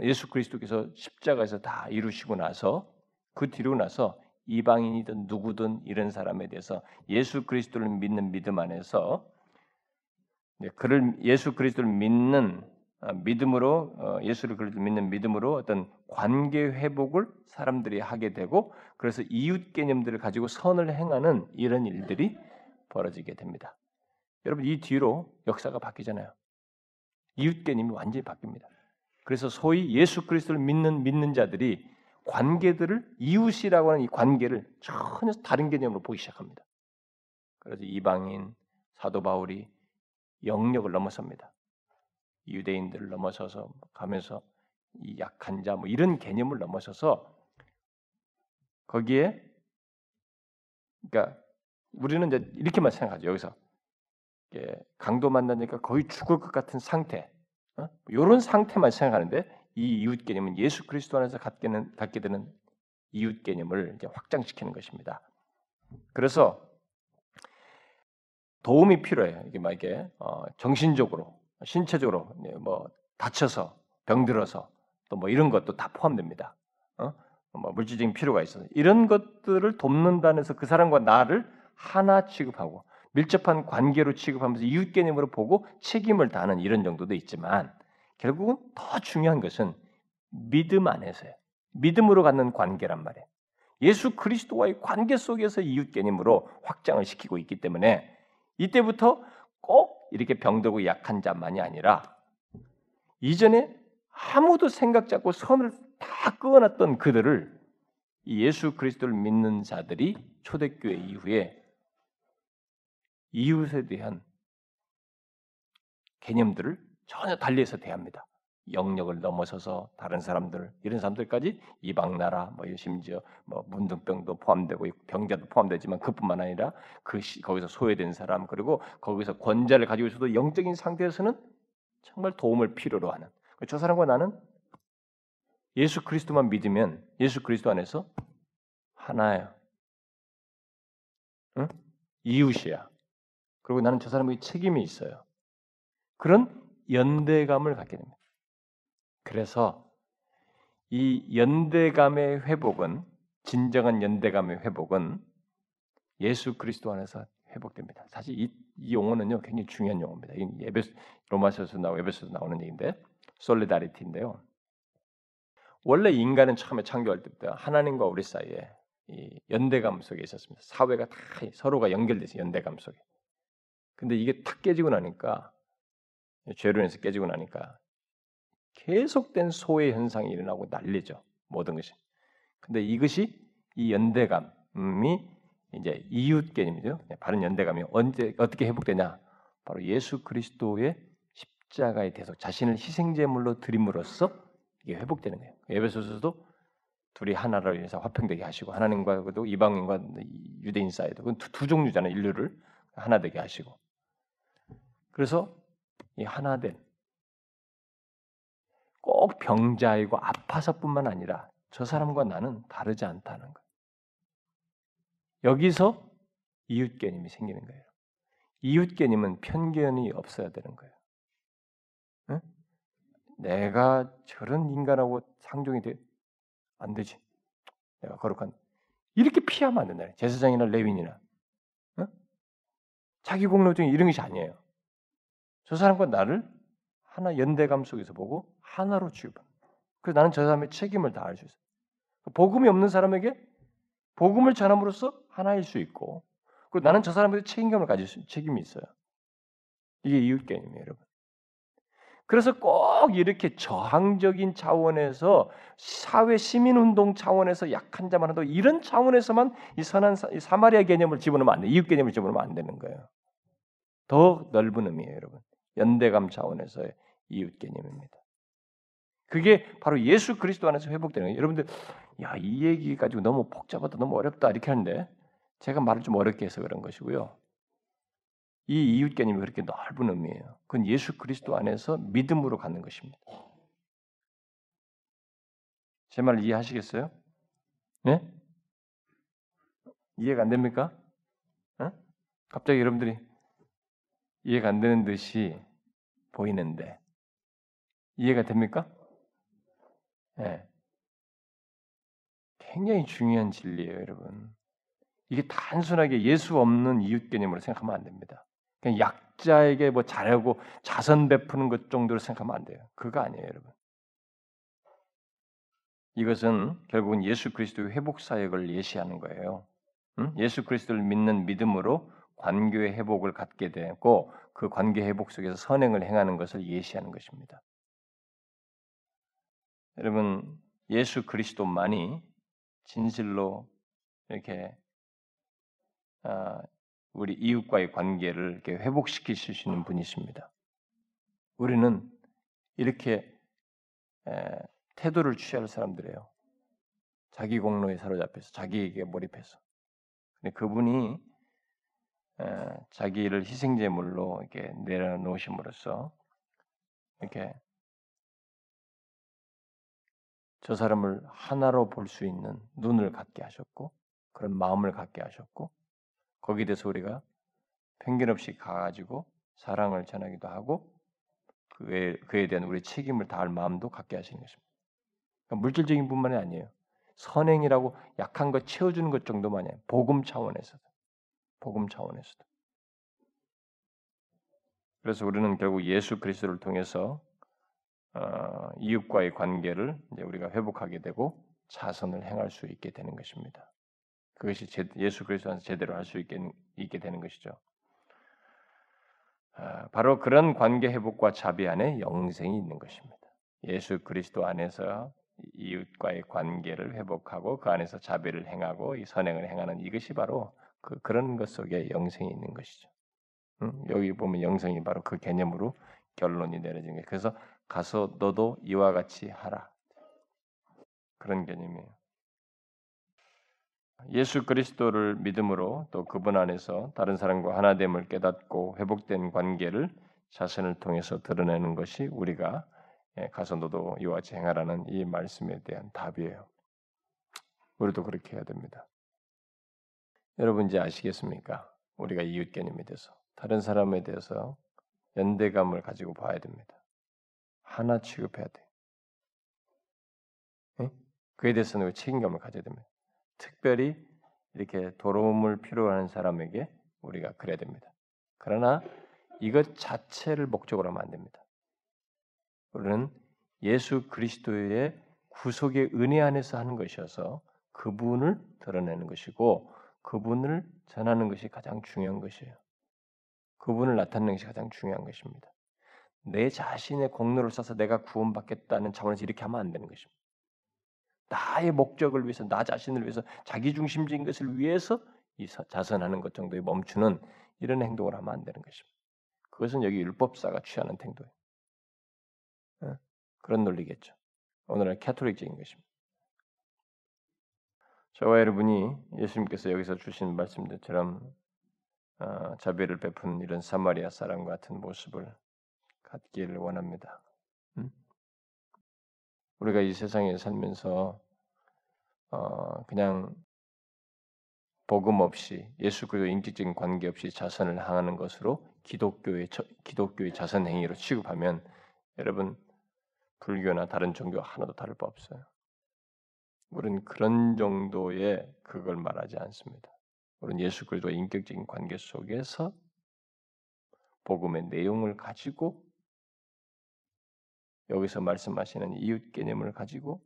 예수 그리스도께서 십자가에서 다 이루시고 나서 그 뒤로 나서 이방인이든 누구든 이런 사람에 대해서 예수 그리스도를 믿는 믿음 안에서 그를 예수 그리스도를 믿는 어, 믿음으로 어, 예수를 그리스도 믿는 믿음으로 어떤 관계 회복을 사람들이 하게 되고 그래서 이웃 개념들을 가지고 선을 행하는 이런 일들이 벌어지게 됩니다. 여러분 이 뒤로 역사가 바뀌잖아요. 이웃 개념이 완전히 바뀝니다. 그래서 소위 예수 그리스도를 믿는 믿는 자들이 관계들을 이웃이라고 하는 이 관계를 전혀 다른 개념으로 보기 시작합니다. 그래서 이방인 사도 바울이 영역을 넘어섭니다. 유대인들을 넘어서서 가면서 이 약한 자 뭐 이런 개념을 넘어서서 거기에 그러니까 우리는 이제 이렇게만 생각하죠. 여기서 강도 만나니까 거의 죽을 것 같은 상태, 어? 이런 상태만 생각하는데 이 이웃 개념은 예수 그리스도 안에서 갖게 되는, 갖게 되는 이웃 개념을 이제 확장시키는 것입니다. 그래서 도움이 필요해요. 이게 막 이게 어, 정신적으로, 신체적으로 뭐 다쳐서 병들어서 또 뭐 이런 것도 다 포함됩니다. 어? 뭐 물질적인 필요가 있어서 이런 것들을 돕는다는 해서 그 사람과 나를 하나 취급하고 밀접한 관계로 취급하면서 이웃 개념으로 보고 책임을 다하는 이런 정도도 있지만 결국은 더 중요한 것은 믿음 안에서요. 믿음으로 갖는 관계란 말이에요. 예수 그리스도와의 관계 속에서 이웃 개념으로 확장을 시키고 있기 때문에 이때부터 꼭 이렇게 병들고 약한 자만이 아니라 이전에 아무도 생각 잡고 선을 다 끄어놨던 그들을 예수 그리스도를 믿는 자들이 초대교회 이후에 이웃에 대한 개념들을 전혀 달리해서 대합니다. 영역을 넘어서서 다른 사람들 이런 사람들까지 이방 나라 뭐 심지어 뭐 문둥병도 포함되고 병자도 포함되지만 그뿐만 아니라 그 시, 거기서 소외된 사람 그리고 거기서 권자를 가지고 있어도 영적인 상태에서는 정말 도움을 필요로 하는 저 사람과 나는 예수 그리스도만 믿으면 예수 그리스도 안에서 하나예요. 응? 이웃이야. 그리고 나는 저 사람에게 책임이 있어요. 그런 연대감을 갖게 됩니다. 그래서 이 연대감의 회복은 진정한 연대감의 회복은 예수 그리스도 안에서 회복됩니다. 사실 이, 이 용어는요 굉장히 중요한 용어입니다. 에베스 로마서에서 나오고 에베소에서 나오는 얘기인데 솔리다리티인데요. 원래 인간은 처음에 창조할 때부터 하나님과 우리 사이에 이 연대감 속에 있었습니다. 사회가 다 서로가 연결돼서 연대감 속에. 근데 이게 탁 깨지고 나니까 죄로 인해서 깨지고 나니까 계속된 소외 현상이 일어나고 난리죠. 모든 것이. 근데 이것이 이 연대감이 이제 이웃 개념이죠. 바른 연대감이 언제 어떻게 회복되냐? 바로 예수 그리스도의 십자가에 대해서 자신을 희생 제물로 드림으로써 이게 회복되는 거예요. 에베소서도 둘이 하나로 인해서 화평되게 하시고 하나님과도 이방인과 유대인 사이도 그 두, 두 종류잖아요 인류를 하나 되게 하시고 그래서 이 하나된 꼭 병자이고 아파서뿐만 아니라 저 사람과 나는 다르지 않다는 거예요. 여기서 이웃 개념이 생기는 거예요. 이웃 개념은 편견이 없어야 되는 거예요. 응? 내가 저런 인간하고 상종이 돼, 안 되지. 내가 거룩한 이렇게 피하면 안 된다. 제사장이나 레윈이나 응? 자기 공로 중에 이런 것이 아니에요. 저 사람과 나를 하나 연대감 속에서 보고 하나로 취급한. 그래서 나는 저 사람의 책임을 다할 수 있어요. 복음이 없는 사람에게 복음을 전함으로써 하나일 수 있고, 그리고 나는 저 사람에게 책임감을 가질 수 책임이 있어요. 이게 이웃 개념이에요, 여러분. 그래서 꼭 이렇게 저항적인 차원에서 사회 시민 운동 차원에서 약한 자만 해도 이런 차원에서만 이 선한 사마리아 개념을 집어넣으면 안 돼. 이웃 개념을 집어넣으면 안 되는 거예요. 더 넓은 의미예요, 여러분. 연대감 차원에서의 이웃 개념입니다. 그게 바로 예수 그리스도 안에서 회복되는 거예요. 여러분들, 야, 이 얘기 가지고 너무 복잡하다, 너무 어렵다, 이렇게 하는데, 제가 말을 좀 어렵게 해서 그런 것이고요. 이 이웃 개념이 그렇게 넓은 의미예요. 그건 예수 그리스도 안에서 믿음으로 갖는 것입니다. 제말 이해하시겠어요? 네? 이해가 안 됩니까? 어? 갑자기 여러분들이 이해가 안 되는 듯이 보이는데 이해가 됩니까? 네. 굉장히 중요한 진리예요, 여러분. 이게 단순하게 예수 없는 이웃 개념으로 생각하면 안 됩니다. 그냥 약자에게 뭐 잘하고 자선 베푸는 것 정도로 생각하면 안 돼요. 그거 아니에요, 여러분. 이것은 결국은 예수 그리스도의 회복 사역을 예시하는 거예요. 응? 예수 그리스도를 믿는 믿음으로 관계의 회복을 갖게 되고 그 관계 회복 속에서 선행을 행하는 것을 예시하는 것입니다. 여러분 예수 그리스도만이 진실로 이렇게 아, 우리 이웃과의 관계를 이렇게 회복시키실 수 있는 분이십니다. 우리는 이렇게 태도를 취할 사람들이에요. 자기 공로에 사로잡혀서 자기에게 몰입해서. 근데 그분이 자기를 희생제물로 이렇게 내려놓으심으로써 이렇게 저 사람을 하나로 볼 수 있는 눈을 갖게 하셨고 그런 마음을 갖게 하셨고 거기에 대해서 우리가 편견 없이 가가지고 사랑을 전하기도 하고 그에, 그에 대한 우리 책임을 다할 마음도 갖게 하시는 것입니다. 그러니까 물질적인 뿐만이 아니에요. 선행이라고 약한 것 채워주는 것 정도만이 아니에요. 복음 차원에서도. 복음 차원에서도. 그래서 우리는 결국 예수 그리스도를 통해서 어, 이웃과의 관계를 이제 우리가 회복하게 되고 자선을 행할 수 있게 되는 것입니다. 그것이 제, 예수 그리스도 안에서 제대로 할 수 있게, 있게 되는 것이죠. 아, 바로 그런 관계 회복과 자비 안에 영생이 있는 것입니다. 예수 그리스도 안에서 이웃과의 관계를 회복하고 그 안에서 자비를 행하고 이 선행을 행하는 이것이 바로 그 그런 것 속에 영생이 있는 것이죠. 응? 여기 보면 영생이 바로 그 개념으로 결론이 내려진 거예요. 그래서 가서 너도 이와 같이 하라. 그런 개념이에요. 예수 그리스도를 믿음으로 또 그분 안에서 다른 사람과 하나됨을 깨닫고 회복된 관계를 자신을 통해서 드러내는 것이 우리가 예, 가서 너도 이와 같이 행하라는 이 말씀에 대한 답이에요. 우리도 그렇게 해야 됩니다. 여러분 이제 아시겠습니까? 우리가 이웃 개념에 대해서 다른 사람에 대해서 연대감을 가지고 봐야 됩니다. 하나 취급해야 돼. 네? 그에 대해서는 책임감을 가져야 됩니다. 특별히 이렇게 도움을 필요한 사람에게 우리가 그래야 됩니다. 그러나 이것 자체를 목적으로 하면 안 됩니다. 우리는 예수 그리스도의 구속의 은혜 안에서 하는 것이어서 그분을 드러내는 것이고 그분을 전하는 것이 가장 중요한 것이에요. 그분을 나타내는 것이 가장 중요한 것입니다. 내 자신의 공로를 써서 내가 구원받겠다는 차원에서 이렇게 하면 안 되는 것입니다. 나의 목적을 위해서, 나 자신을 위해서, 자기 중심적인 것을 위해서 이 자선하는 것 정도에 멈추는 이런 행동을 하면 안 되는 것입니다. 그것은 여기 율법사가 취하는 행동이에요. 그런 논리겠죠. 오늘날 캐톨릭적인 것입니다. 저와 여러분이 예수님께서 여기서 주신 말씀들처럼 어, 자비를 베푸는 이런 사마리아 사람 같은 모습을 갖기를 원합니다. 음? 우리가 이 세상에 살면서 어, 그냥 복음 없이 예수 그리스도 인격적인 관계 없이 자선을 항하는 것으로 기독교의 기독교의 자선 행위로 취급하면 여러분 불교나 다른 종교 하나도 다를 바 없어요. 우리는 그런 정도의 그걸 말하지 않습니다. 우리는 예수 그리스도와 인격적인 관계 속에서 복음의 내용을 가지고 여기서 말씀하시는 이웃 개념을 가지고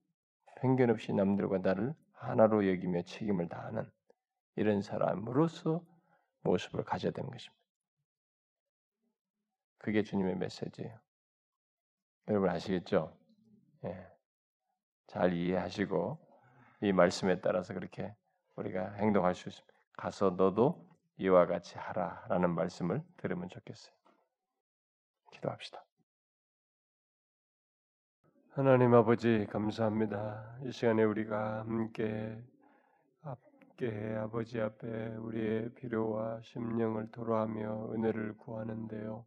편견 없이 남들과 나를 하나로 여기며 책임을 다하는 이런 사람으로서 모습을 가져야 되는 것입니다. 그게 주님의 메시지예요. 여러분 아시겠죠? 예. 잘 이해하시고 이 말씀에 따라서 그렇게 우리가 행동할 수 있습니다. 가서 너도 이와 같이 하라라는 말씀을 들으면 좋겠어요. 기도합시다. 하나님 아버지 감사합니다. 이 시간에 우리가 함께 함께 아버지 앞에 우리의 필요와 심령을 토로하며 은혜를 구하는데요.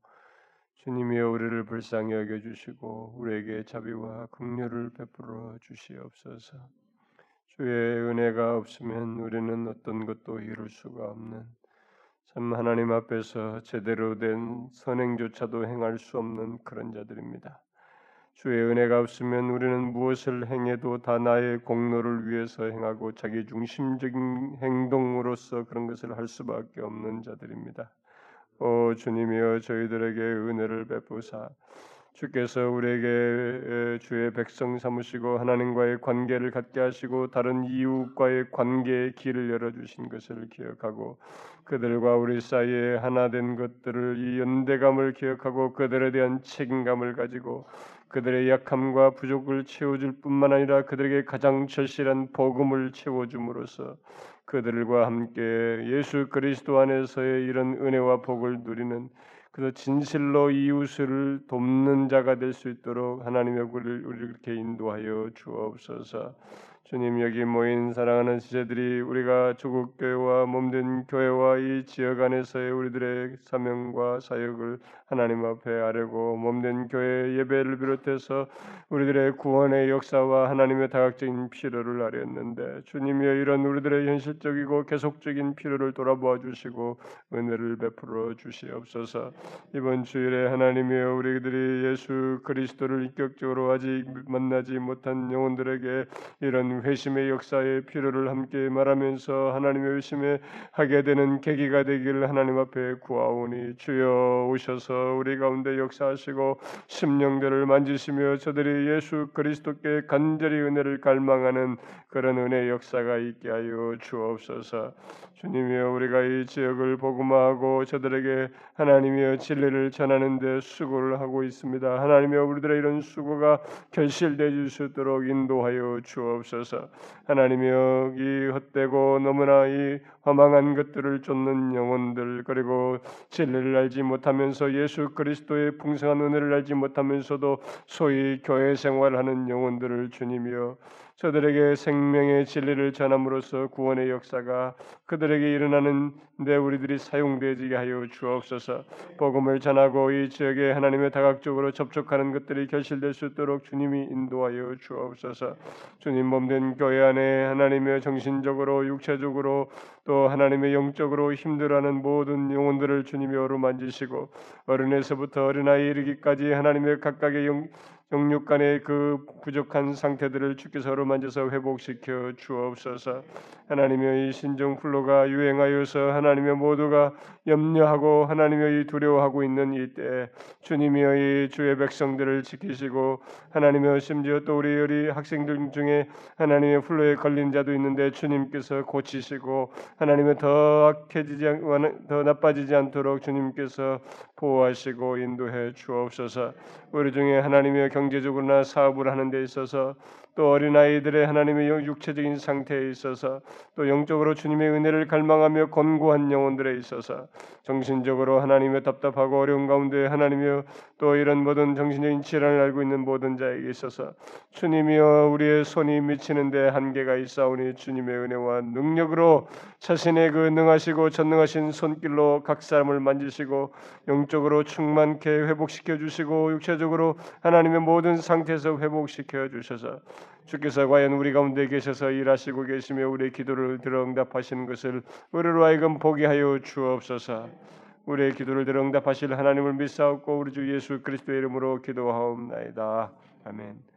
주님이여 우리를 불쌍히 여겨 주시고 우리에게 자비와 긍휼을 베풀어 주시옵소서. 주의 은혜가 없으면 우리는 어떤 것도 이룰 수가 없는 참 하나님 앞에서 제대로 된 선행조차도 행할 수 없는 그런 자들입니다. 주의 은혜가 없으면 우리는 무엇을 행해도 다 나의 공로를 위해서 행하고 자기 중심적인 행동으로서 그런 것을 할 수밖에 없는 자들입니다. 오 주님이여 저희들에게 은혜를 베푸사 주께서 우리에게 주의 백성 삼으시고 하나님과의 관계를 갖게 하시고 다른 이웃과의 관계의 길을 열어 주신 것을 기억하고 그들과 우리 사이에 하나 된 것들을 이 연대감을 기억하고 그들에 대한 책임감을 가지고 그들의 약함과 부족을 채워줄 뿐만 아니라 그들에게 가장 절실한 복음을 채워줌으로써 그들과 함께 예수 그리스도 안에서의 이런 은혜와 복을 누리는 그래서 진실로 이웃을 돕는 자가 될 수 있도록 하나님의 우리를 이렇게 인도하여 주옵소서. 주님 여기 모인 사랑하는 지체들이 우리가 조국 교회와 몸된 교회와 이 지역 안에서의 우리들의 사명과 사역을 하나님 앞에 아뢰고 몸된 교회 예배를 비롯해서 우리들의 구원의 역사와 하나님의 다각적인 필요를 아뢰었는데 주님이 이런 우리들의 현실적이고 계속적인 필요를 돌아보아 주시고 은혜를 베풀어 주시옵소서. 이번 주일에 하나님이 우리들이 예수 그리스도를 인격적으로 아직 만나지 못한 영혼들에게 이런 회심의 역사의 필요를 함께 말하면서 하나님의 회심에 하게 되는 계기가 되기를 하나님 앞에 구하오니 주여 오셔서 우리 가운데 역사하시고 심령들을 만지시며 저들이 예수 그리스도께 간절히 은혜를 갈망하는 그런 은혜 역사가 있게 하여 주옵소서. 주님이여 우리가 이 지역을 복음화하고 저들에게 하나님이여 진리를 전하는 데 수고를 하고 있습니다. 하나님이여 우리들의 이런 수고가 결실되어 수 있도록 인도하여 주옵소서. 하나님이여 이 헛되고 너무나 이 허망한 것들을 쫓는 영혼들 그리고 진리를 알지 못하면서 예수 그리스도의 풍성한 은혜를 알지 못하면서도 소위 교회 생활하는 영혼들을 주님이여 저들에게 생명의 진리를 전함으로써 구원의 역사가 그들에게 일어나는 데 우리들이 사용되게 하여 주옵소서. 복음을 전하고 이 지역에 하나님의 다각적으로 접촉하는 것들이 결실될 수 있도록 주님이 인도하여 주옵소서. 주님 몸된 교회 안에 하나님의 정신적으로 육체적으로 또 하나님의 영적으로 힘들어하는 모든 영혼들을 주님이 어루만지시고 어른에서부터 어린아이 이르기까지 하나님의 각각의 영, 영육 간의 그 부족한 상태들을 주께서 어루만져서 회복시켜 주옵소서. 하나님의 이 신종 플로가 유행하여서 하나님의 모두가 염려하고 하나님의 두려워하고 있는 이때 주님이여 이 주의 백성들을 지키시고 하나님의 심지어 또 우리 우리 학생들 중에 하나님의 플로에 걸린 자도 있는데 주님께서 고치시고 하나님의 더 악해지지 더 나빠지지 않도록 주님께서 보호하시고 인도해 주옵소서. 우리 중에 하나님의 경제적으로나 사업을 하는 데 있어서 또 어린아이들의 하나님의 영- 육체적인 상태에 있어서 또 영적으로 주님의 은혜를 갈망하며 권고한 영혼들에 있어서 정신적으로 하나님의 답답하고 어려운 가운데 하나님이여 또 이런 모든 정신적인 질환을 앓고 있는 모든 자에게 있어서 주님이여 우리의 손이 미치는데 한계가 있사오니 주님의 은혜와 능력으로 자신의 그 능하시고 전능하신 손길로 각 사람을 만지시고 영적으로 충만케 회복시켜 주시고 육체적으로 하나님의 모든 상태에서 회복시켜 주셔서 주께서 과연 우리 가운데 계셔서 일하시고 계시며 우리의 기도를 들어 응답하시는 것을 우리로 하여금 보게 하여 주옵소서. 우리의 기도를 들어 응답하실 하나님을 믿사옵고 우리 주 예수 그리스도의 이름으로 기도하옵나이다. 아멘.